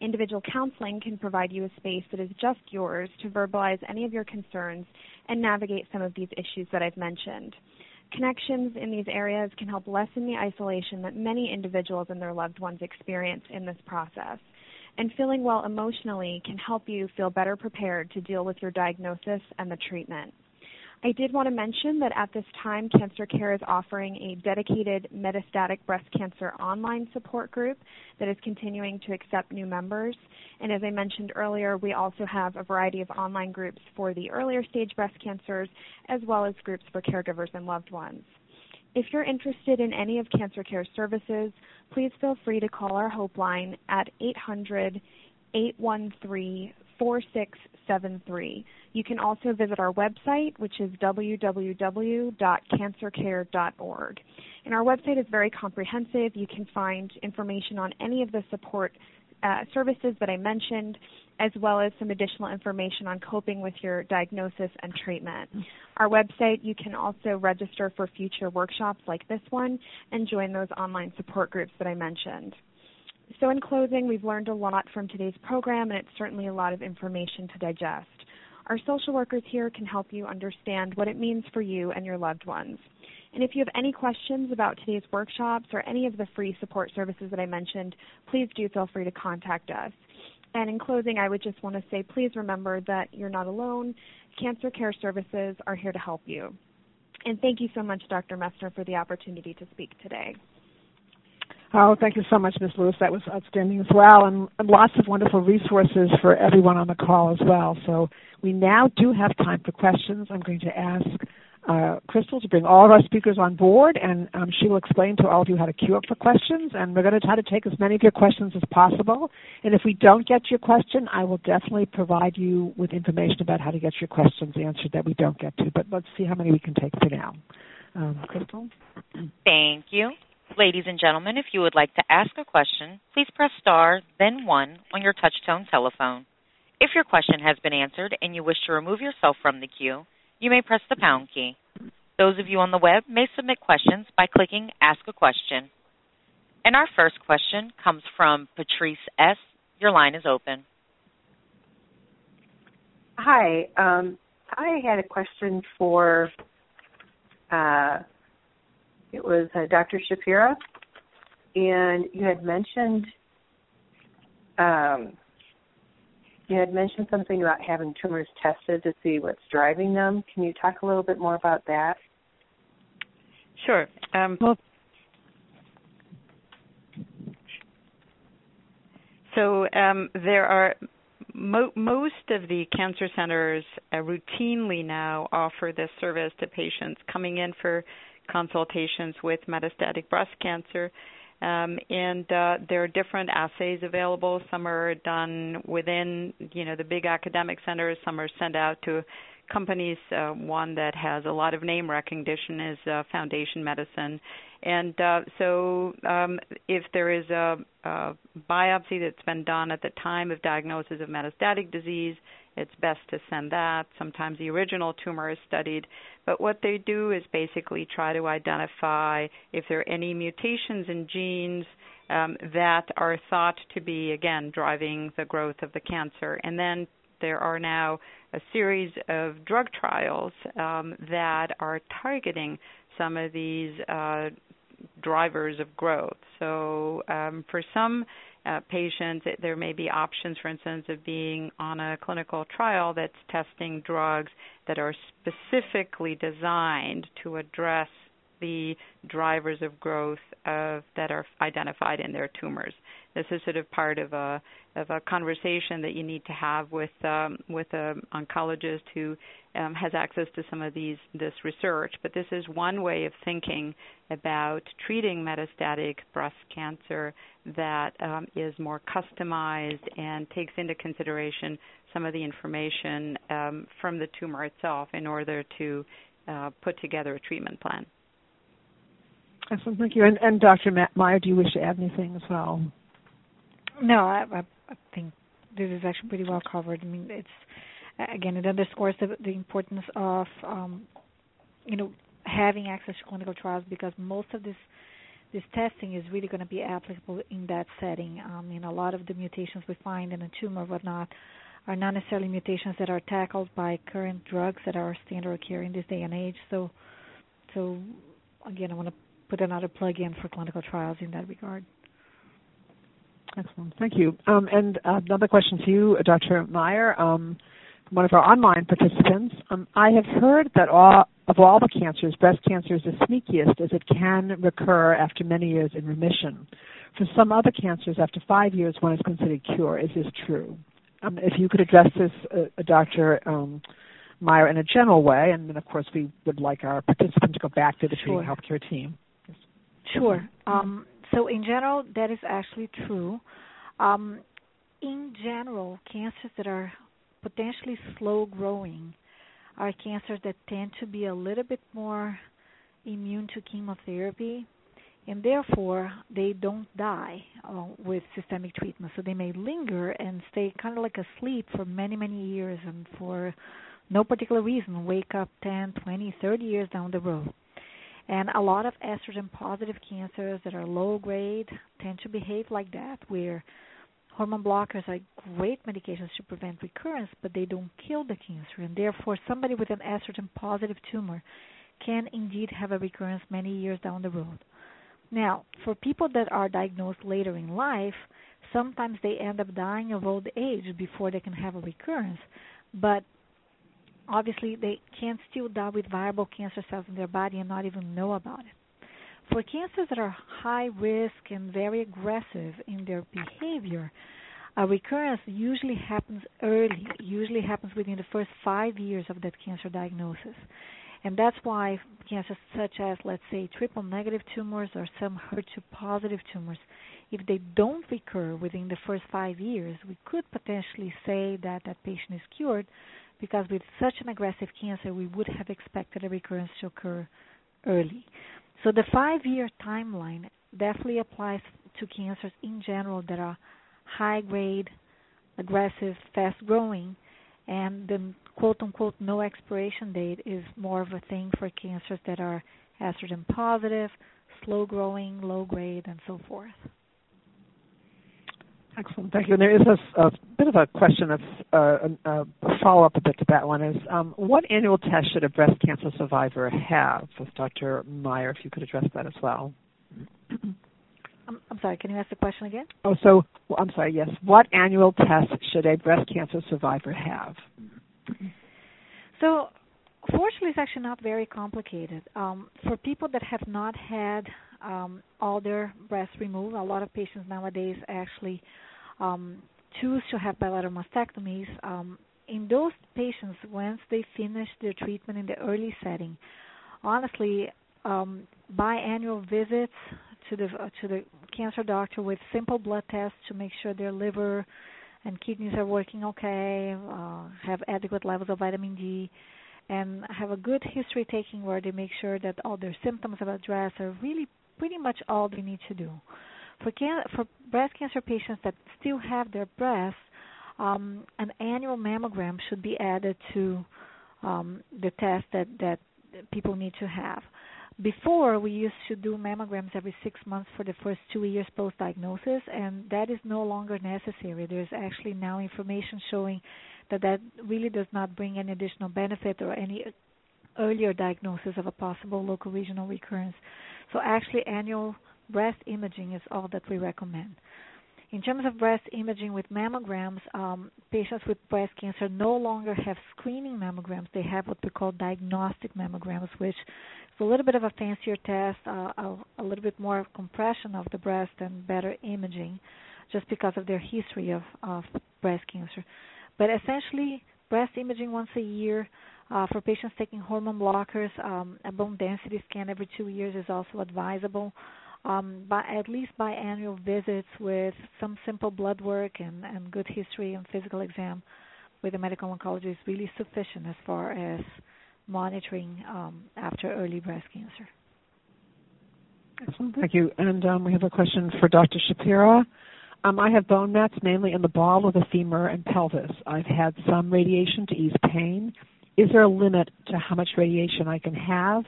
Individual counseling can provide you a space that is just yours to verbalize any of your concerns and navigate some of these issues that I've mentioned. Connections in these areas can help lessen the isolation that many individuals and their loved ones experience in this process. And feeling well emotionally can help you feel better prepared to deal with your diagnosis and the treatment. I did want to mention that at this time, Cancer Care is offering a dedicated metastatic breast cancer online support group that is continuing to accept new members. And as I mentioned earlier, we also have a variety of online groups for the earlier stage breast cancers, as well as groups for caregivers and loved ones. If you're interested in any of Cancer Care services, please feel free to call our Hope line at 800 813 4673. You can also visit our website, which is www.cancercare.org. And our website is very comprehensive. You can find information on any of the support uh, services that I mentioned, as well as some additional information on coping with your diagnosis and treatment. Our website, you can also register for future workshops like this one and join those online support groups that I mentioned. So, in closing, we've learned a lot from today's program, and it's certainly a lot of information to digest. Our social workers here can help you understand what it means for you and your loved ones. And if you have any questions about today's workshops or any of the free support services that I mentioned, please do feel free to contact us. And in closing, I would just want to say please remember that you're not alone. Cancer Care Services are here to help you. And thank you so much, Dr. Messner, for the opportunity to speak today. Oh, thank you so much, Ms. Lewis. That was outstanding as well, and, and, lots of wonderful resources for everyone on the call as well. So we now do have time for questions. I'm going to ask uh, Crystal to bring all of our speakers on board, and um, she will explain to all of you how to queue up for questions. And we're going to try to take as many of your questions as possible. And if we don't get your question, I will definitely provide you with information about how to get your questions answered that we don't get to. But let's see how many we can take for now. Um, Crystal? Thank you. Ladies and gentlemen, if you would like to ask a question, please press star, then one on your touch-tone telephone. If your question has been answered and you wish to remove yourself from the queue, you may press the pound key. Those of you on the web may submit questions by clicking Ask a Question. And our first question comes from Patrice S. Your line is open. Hi. Um, I had a question for uh, it was uh, Dr. Schapira, and you had mentioned um, you had mentioned something about having tumors tested to see what's driving them. Can you talk a little bit more about that? Sure. Um, so um, there are mo- most of the cancer centers uh, routinely now offer this service to patients coming in for consultations with metastatic breast cancer. Um, and uh, there are different assays available. Some are done within, you know, the big academic centers. Some are sent out to companies. Uh, one that has a lot of name recognition is uh, Foundation Medicine. And uh, so, um, if there is a, a biopsy that's been done at the time of diagnosis of metastatic disease, it's best to send that. Sometimes the original tumor is studied. But what they do is basically try to identify if there are any mutations in genes um, that are thought to be, again, driving the growth of the cancer. And then there are now a series of drug trials um, that are targeting some of these uh, drivers of growth. So, um, for some uh, patients, it, there may be options, for instance, of being on a clinical trial that's testing drugs that are specifically designed to address the drivers of growth of, that are identified in their tumors. This is sort of part of a of a conversation that you need to have with um, with an oncologist who um, has access to some of these this research. But this is one way of thinking about treating metastatic breast cancer that um, is more customized and takes into consideration some of the information um, from the tumor itself in order to uh, put together a treatment plan. Excellent, thank you. And, and Dr. Matt Mayer, do you wish to add anything as well? No, I, I, think this is actually pretty well covered. I mean, it's again, it underscores the, the importance of um, you know having access to clinical trials because most of this this testing is really going to be applicable in that setting. Um, know, a lot of the mutations we find in a tumor, whatnot, are not necessarily mutations that are tackled by current drugs that are standard of care in this day and age. So, so again, I want to put another plug in for clinical trials in that regard. Excellent. Thank you. Um, and uh, another question to you, Dr. Mayer, um, one of our online participants. Um, I have heard that all, of all the cancers, breast cancer is the sneakiest as it can recur after many years in remission. For some other cancers, after five years, one is considered cure. Is this true? Um, if you could address this, uh, Dr. Um, Mayer, in a general way, and then, of course, we would like our participant to go back to the sure. treating healthcare team. Sure. Um, so in general, that is actually true. Um, in general, cancers that are potentially slow growing are cancers that tend to be a little bit more immune to chemotherapy and therefore they don't die uh, with systemic treatment so they may linger and stay kind of like asleep for many many years and for no particular reason wake up 10 20 30 years down the road and a lot of estrogen positive cancers that are low grade tend to behave like that, where hormone blockers are great medications to prevent recurrence, but they don't kill the cancer. And therefore, somebody with an estrogen positive tumor can indeed have a recurrence many years down the road. Now, for people that are diagnosed later in life, sometimes they end up dying of old age before they can have a recurrence. But obviously they can still die with viable cancer cells in their body and not even know about it. For cancers that are high risk and very aggressive in their behavior, a recurrence usually happens early, usually happens within the first five years of that cancer diagnosis. And that's why cancers such as, let's say, triple negative tumors or some HER2 positive tumors, if they don't recur within the first five years, we could potentially say that that patient is cured because with such an aggressive cancer, we would have expected a recurrence to occur early. So the five year timeline definitely applies to cancers in general that are high grade, aggressive, fast growing, and the quote unquote no expiration date is more of a thing for cancers that are estrogen positive, slow growing, low grade, and so forth. Excellent, thank you. And there is a, a bit of a question that's uh, a, a follow-up a bit to that one is um, what annual test should a breast cancer survivor have? With Dr. Mayer, if you could address that as well. I'm, I'm sorry, can you ask the question again? Oh, so well, I'm sorry. Yes, what annual test should a breast cancer survivor have? So, fortunately, it's actually not very complicated. Um, for people that have not had um, all their breasts removed, a lot of patients nowadays actually um, choose to have bilateral mastectomies. Um, in those patients, once they finish their treatment in the early setting, honestly, um, biannual visits to the uh, to the cancer doctor with simple blood tests to make sure their liver and kidneys are working okay, uh, have adequate levels of vitamin D, and have a good history taking where they make sure that all their symptoms of address are really pretty much all they need to do. For, can- for breast cancer patients that still have their breasts, um, an annual mammogram should be added to um, the test that, that people need to have. Before, we used to do mammograms every six months for the first two years post diagnosis, and that is no longer necessary. There's actually now information showing that that really does not bring any additional benefit or any earlier diagnosis of a possible local regional recurrence. So, actually, annual breast imaging is all that we recommend. In terms of breast imaging with mammograms, um, patients with breast cancer no longer have screening mammograms. They have what we call diagnostic mammograms, which is a little bit of a fancier test, uh, a, a, little bit more compression of the breast and better imaging, just because of their history of, of breast cancer. But essentially, breast imaging once a year. Uh, for patients taking hormone blockers, um, a bone density scan every two years is also advisable um, by at least biannual visits with some simple blood work and, and good history and physical exam with a medical oncologist is really sufficient as far as monitoring um, after early breast cancer. Excellent, thank you. And um, we have a question for Dr. Schapira. Um, I have bone mets mainly in the ball of the femur and pelvis. I've had some radiation to ease pain. Is there a limit to how much radiation I can have?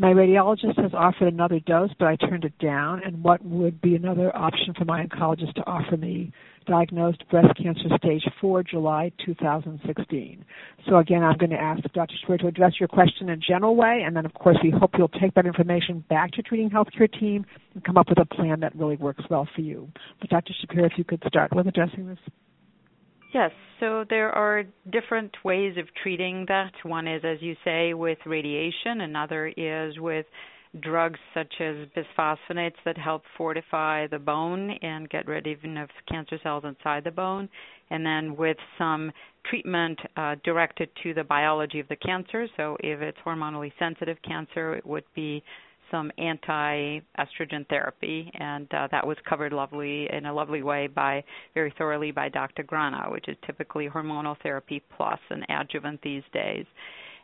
My radiologist has offered another dose, but I turned it down. And what would be another option for my oncologist to offer me? Diagnosed breast cancer stage 4, July 2016. So again, I'm going to ask Dr. Schapira to address your question in a general way, and then of course we hope you'll take that information back to treating healthcare team and come up with a plan that really works well for you. But Dr. Shapiro, if you could start with addressing this. Yes, so there are different ways of treating that. One is, as you say, with radiation, another is with drugs such as bisphosphonates that help fortify the bone and get rid even of cancer cells inside the bone, and then with some treatment uh, directed to the biology of the cancer. So if it's hormonally sensitive cancer, it would be some anti-estrogen therapy, and uh, that was covered lovely in a lovely way by very thoroughly by Dr. Grana, which is typically hormonal therapy plus an adjuvant these days.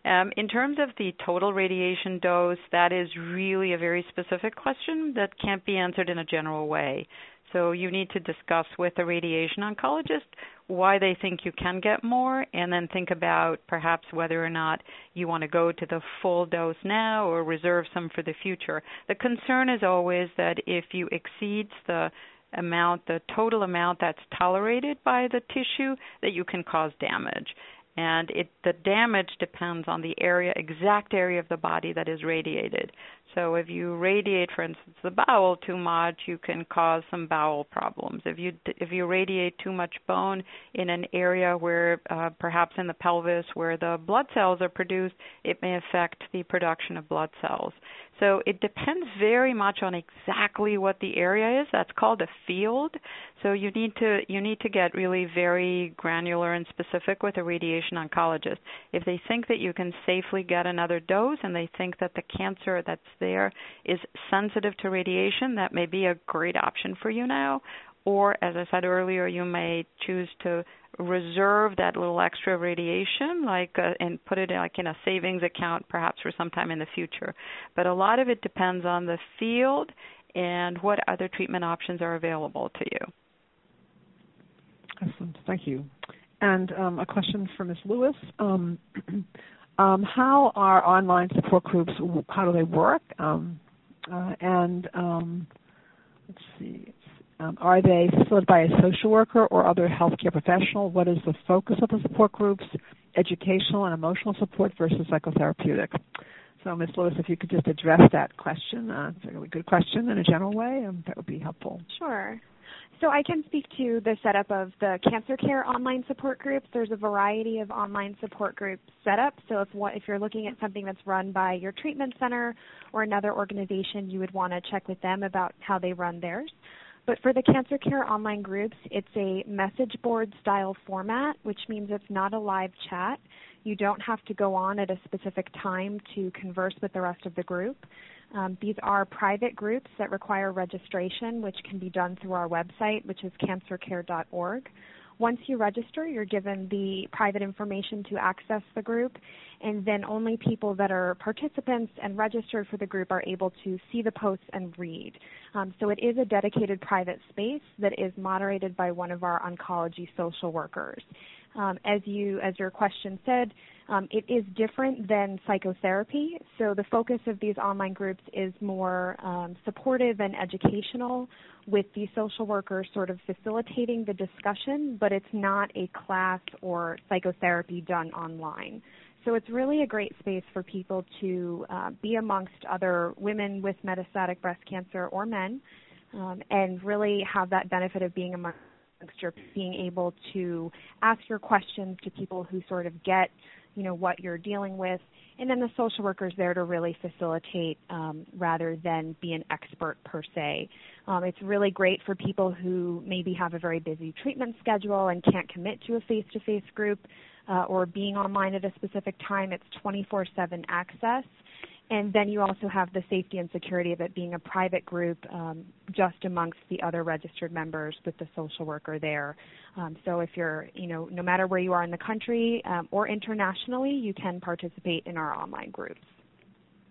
Um, in terms of the total radiation dose, that is really a very specific question that can't be answered in a general way. So you need to discuss with a radiation oncologist why they think you can get more, and then think about perhaps whether or not you want to go to the full dose now or reserve some for the future. The concern is always that if you exceed the amount, the total amount that's tolerated by the tissue, that you can cause damage. And it, the damage depends on the area, exact area of the body that is radiated. So if you radiate, for instance, the bowel too much, you can cause some bowel problems. If you if you radiate too much bone in an area where uh, perhaps in the pelvis where the blood cells are produced, it may affect the production of blood cells. So it depends very much on exactly what the area is. That's called a field. So you need to you need to get really very granular and specific with a radiation oncologist. If they think that you can safely get another dose and they think that the cancer that's there is sensitive to radiation, that may be a great option for you now. Or as I said earlier, you may choose to reserve that little extra radiation like uh, and put it in, like in a savings account perhaps for some time in the future. But a lot of it depends on the field and what other treatment options are available to you. Excellent. Thank you. And um, a question for ms lewis. Um, [clears throat] um, how are online support groups how do they work um, uh, and um, let's see um, are they facilitated by a social worker or other healthcare professional? What is the focus of the support groups? Educational and emotional support versus psychotherapeutic. So, Ms. Lewis, if you could just address that question, uh, it's a really good question in a general way, um, that would be helpful. Sure. So I can speak to the setup of the cancer care online support groups. There's a variety of online support group setup. So if what, if you're looking at something that's run by your treatment center or another organization, you would want to check with them about how they run theirs. But for the Cancer Care online groups, it's a message board style format, which means it's not a live chat. You don't have to go on at a specific time to converse with the rest of the group. Um, these are private groups that require registration, which can be done through our website, which is cancercare.org. Once you register, you're given the private information to access the group, and then only people that are participants and registered for the group are able to see the posts and read. Um, so it is a dedicated private space that is moderated by one of our oncology social workers. Um, as you, as your question said, um, it is different than psychotherapy. So the focus of these online groups is more um, supportive and educational, with the social worker sort of facilitating the discussion, but it's not a class or psychotherapy done online. So it's really a great space for people to uh, be amongst other women with metastatic breast cancer or men, and really have that benefit of being amongst your being able to ask your questions to people who sort of get you know what you're dealing with and then the social worker is there to really facilitate um, rather than be an expert per se. Um, it's really great for people who maybe have a very busy treatment schedule and can't commit to a face-to-face group uh, or being online at a specific time. It's 24-7 access and then you also have the safety and security of it being a private group um, just amongst the other registered members with the social worker there. Um, so if you're, you know, no matter where you are in the country um, or internationally, you can participate in our online groups.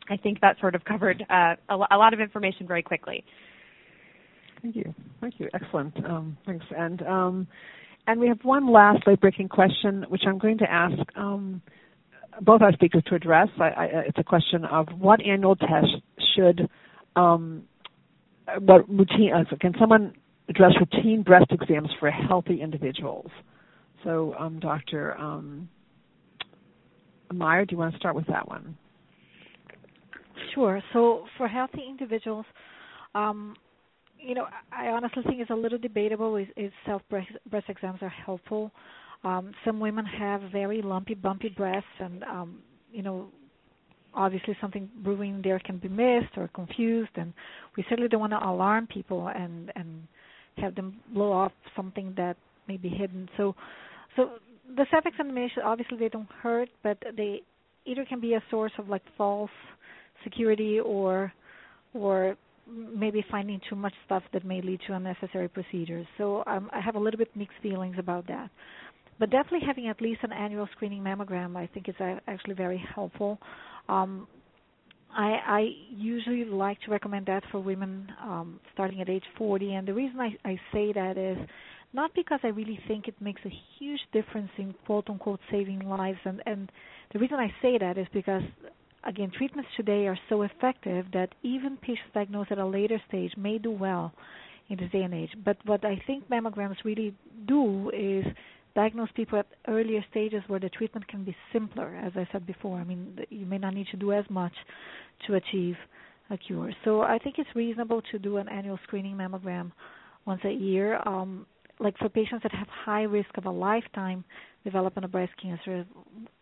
I think that sort of covered uh, a, lot of information very quickly. Thank you. Thank you. Excellent. Um, thanks. And um, and we have one last late breaking question, which I'm going to ask um, both our speakers to address. I, I, it's a question of what annual test should, um, what routine, uh, can someone address routine breast exams for healthy individuals? So, um, Dr. Um, Mayer, do you want to start with that one? Sure. So, for healthy individuals, um, you know, I honestly think it's a little debatable if, self breast exams are helpful. Um, some women have very lumpy, bumpy breasts, and um, you know, obviously something brewing there can be missed or confused, and we certainly don't want to alarm people and and have them blow off something that may be hidden. So, so the self-examination obviously they don't hurt, but they either can be a source of like false security or or maybe finding too much stuff that may lead to unnecessary procedures. So um, I have a little bit mixed feelings about that but definitely having at least an annual screening mammogram, I think is actually very helpful. Um, I, I usually like to recommend that for women um, starting at age 40, and the reason I, I say that is not because I really think it makes a huge difference in quote unquote saving lives, and, and the reason I say that is because again, treatments today are so effective that even patients diagnosed at a later stage may do well in this day and age. But what I think mammograms really do is diagnose people at earlier stages where the treatment can be simpler, as I said before. I mean, you may not need to do as much to achieve a cure. So I think it's reasonable to do an annual screening mammogram once a year. Um, like for patients that have high risk of a lifetime development of breast cancer,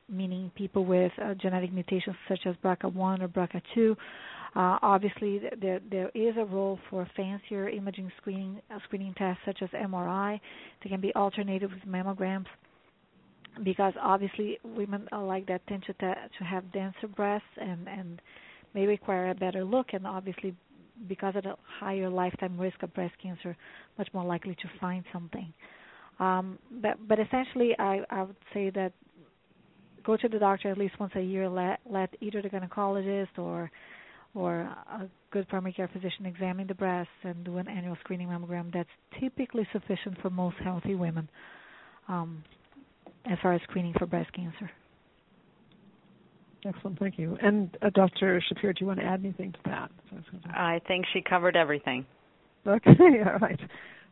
meaning people with uh, genetic mutations such as BRCA1 or BRCA2, uh, obviously, there there is a role for fancier imaging screening uh, screening tests such as MRI. They can be alternated with mammograms because obviously women like that tend to to have denser breasts and and may require a better look and obviously because of the higher lifetime risk of breast cancer, much more likely to find something. Um, but but essentially, I I would say that go to the doctor at least once a year. Let let either the gynecologist or or a good primary care physician examine the breasts and do an annual screening mammogram, that's typically sufficient for most healthy women um, as far as screening for breast cancer. Excellent, thank you. And uh, Dr. Schapira, do you want to add anything to that? I think she covered everything. Okay, [laughs] all right.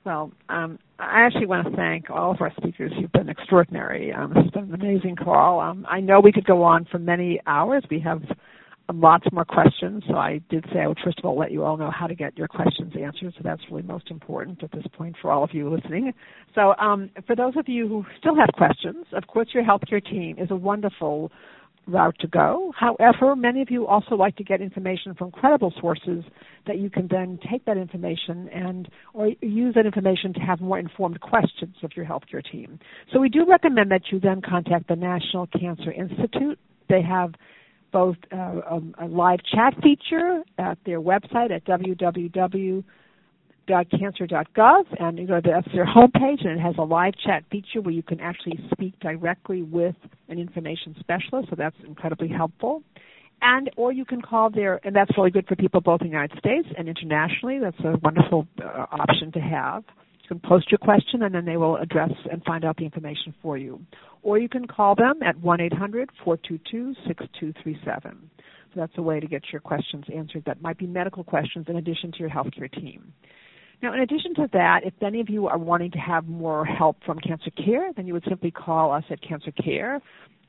Well, um, I actually want to thank all of our speakers. You've been extraordinary. Um, it's been an amazing call. Um, I know we could go on for many hours. We have lots more questions. So I did say I would first of all let you all know how to get your questions answered. So that's really most important at this point for all of you listening. So um, for those of you who still have questions, of course your healthcare team is a wonderful route to go. However, many of you also like to get information from credible sources that you can then take that information and or use that information to have more informed questions of your healthcare team. So we do recommend that you then contact the National Cancer Institute. They have both uh, a, a, live chat feature at their website at www.cancer.gov, and you know that's their homepage, and it has a live chat feature where you can actually speak directly with an information specialist. So that's incredibly helpful. And or you can call their, and that's really good for people both in the United States and internationally. That's a wonderful uh, option to have. Post your question, and then they will address and find out the information for you. Or you can call them at one eight hundred four two two six two three seven. So that's a way to get your questions answered that might be medical questions in addition to your healthcare team. Now, in addition to that, if any of you are wanting to have more help from Cancer Care, then you would simply call us at Cancer Care.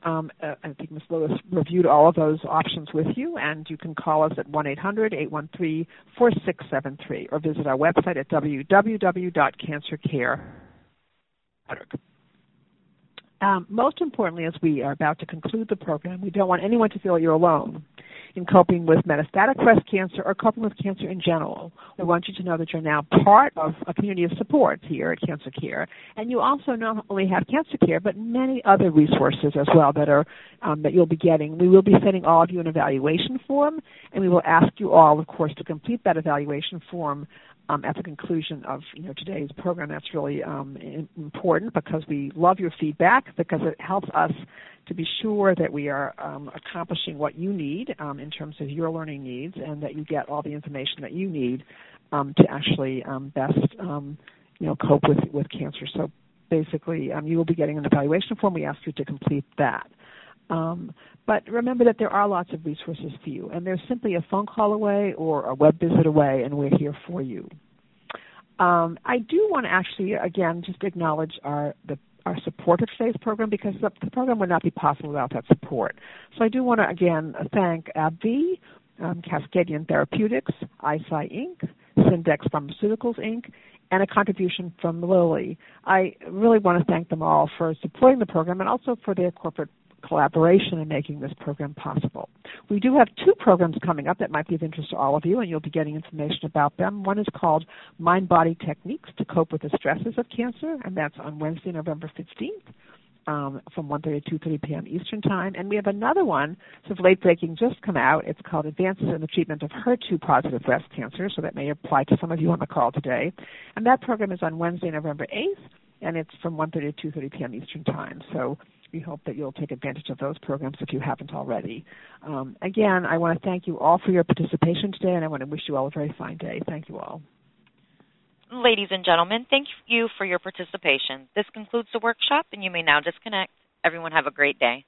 Um, uh, I think Ms. Lewis reviewed all of those options with you, and you can call us at 1 800 813 4673 or visit our website at www.cancercare.org. Um, most importantly, as we are about to conclude the program, we don't want anyone to feel you're alone in coping with metastatic breast cancer or coping with cancer in general. We want you to know that you're now part of a community of support here at Cancer Care, and you also not only have Cancer Care but many other resources as well that are um, that you'll be getting. We will be sending all of you an evaluation form, and we will ask you all, of course, to complete that evaluation form um, at the conclusion of you know today's program. That's really um, important because we love your feedback because it helps us to be sure that we are um, accomplishing what you need um, in terms of your learning needs and that you get all the information that you need um, to actually um, best you know cope with with cancer. So basically, you will be getting an evaluation form. We ask you to complete that. Um, but remember that there are lots of resources for you, and they're simply a phone call away or a web visit away, and we're here for you. Um, I do want to actually, again, just acknowledge our the our support of today's program because the, the, program would not be possible without that support. So I do want to again thank AbbVie, um, Cascadian Therapeutics, Eisai Inc., Syndax Pharmaceuticals Inc., and a contribution from Lilly. I really want to thank them all for supporting the program and also for their corporate collaboration in making this program possible. We do have two programs coming up that might be of interest to all of you, and you'll be getting information about them. One is called Mind Body Techniques to Cope with the Stresses of Cancer, and that's on Wednesday, November 15th. Um, from 1.30 to 2.30 p.m. Eastern Time. And we have another one, sort of late breaking, just come out. It's called Advances in the Treatment of HER2 Positive Breast Cancer, so that may apply to some of you on the call today. And that program is on Wednesday, November 8th, and it's from 1.30 to 2.30 p.m. Eastern Time. So we hope that you'll take advantage of those programs if you haven't already. Um, again, I want to thank you all for your participation today, and I want to wish you all a very fine day. Thank you all. Ladies and gentlemen, thank you for your participation. This concludes the workshop, and you may now disconnect. Everyone have a great day.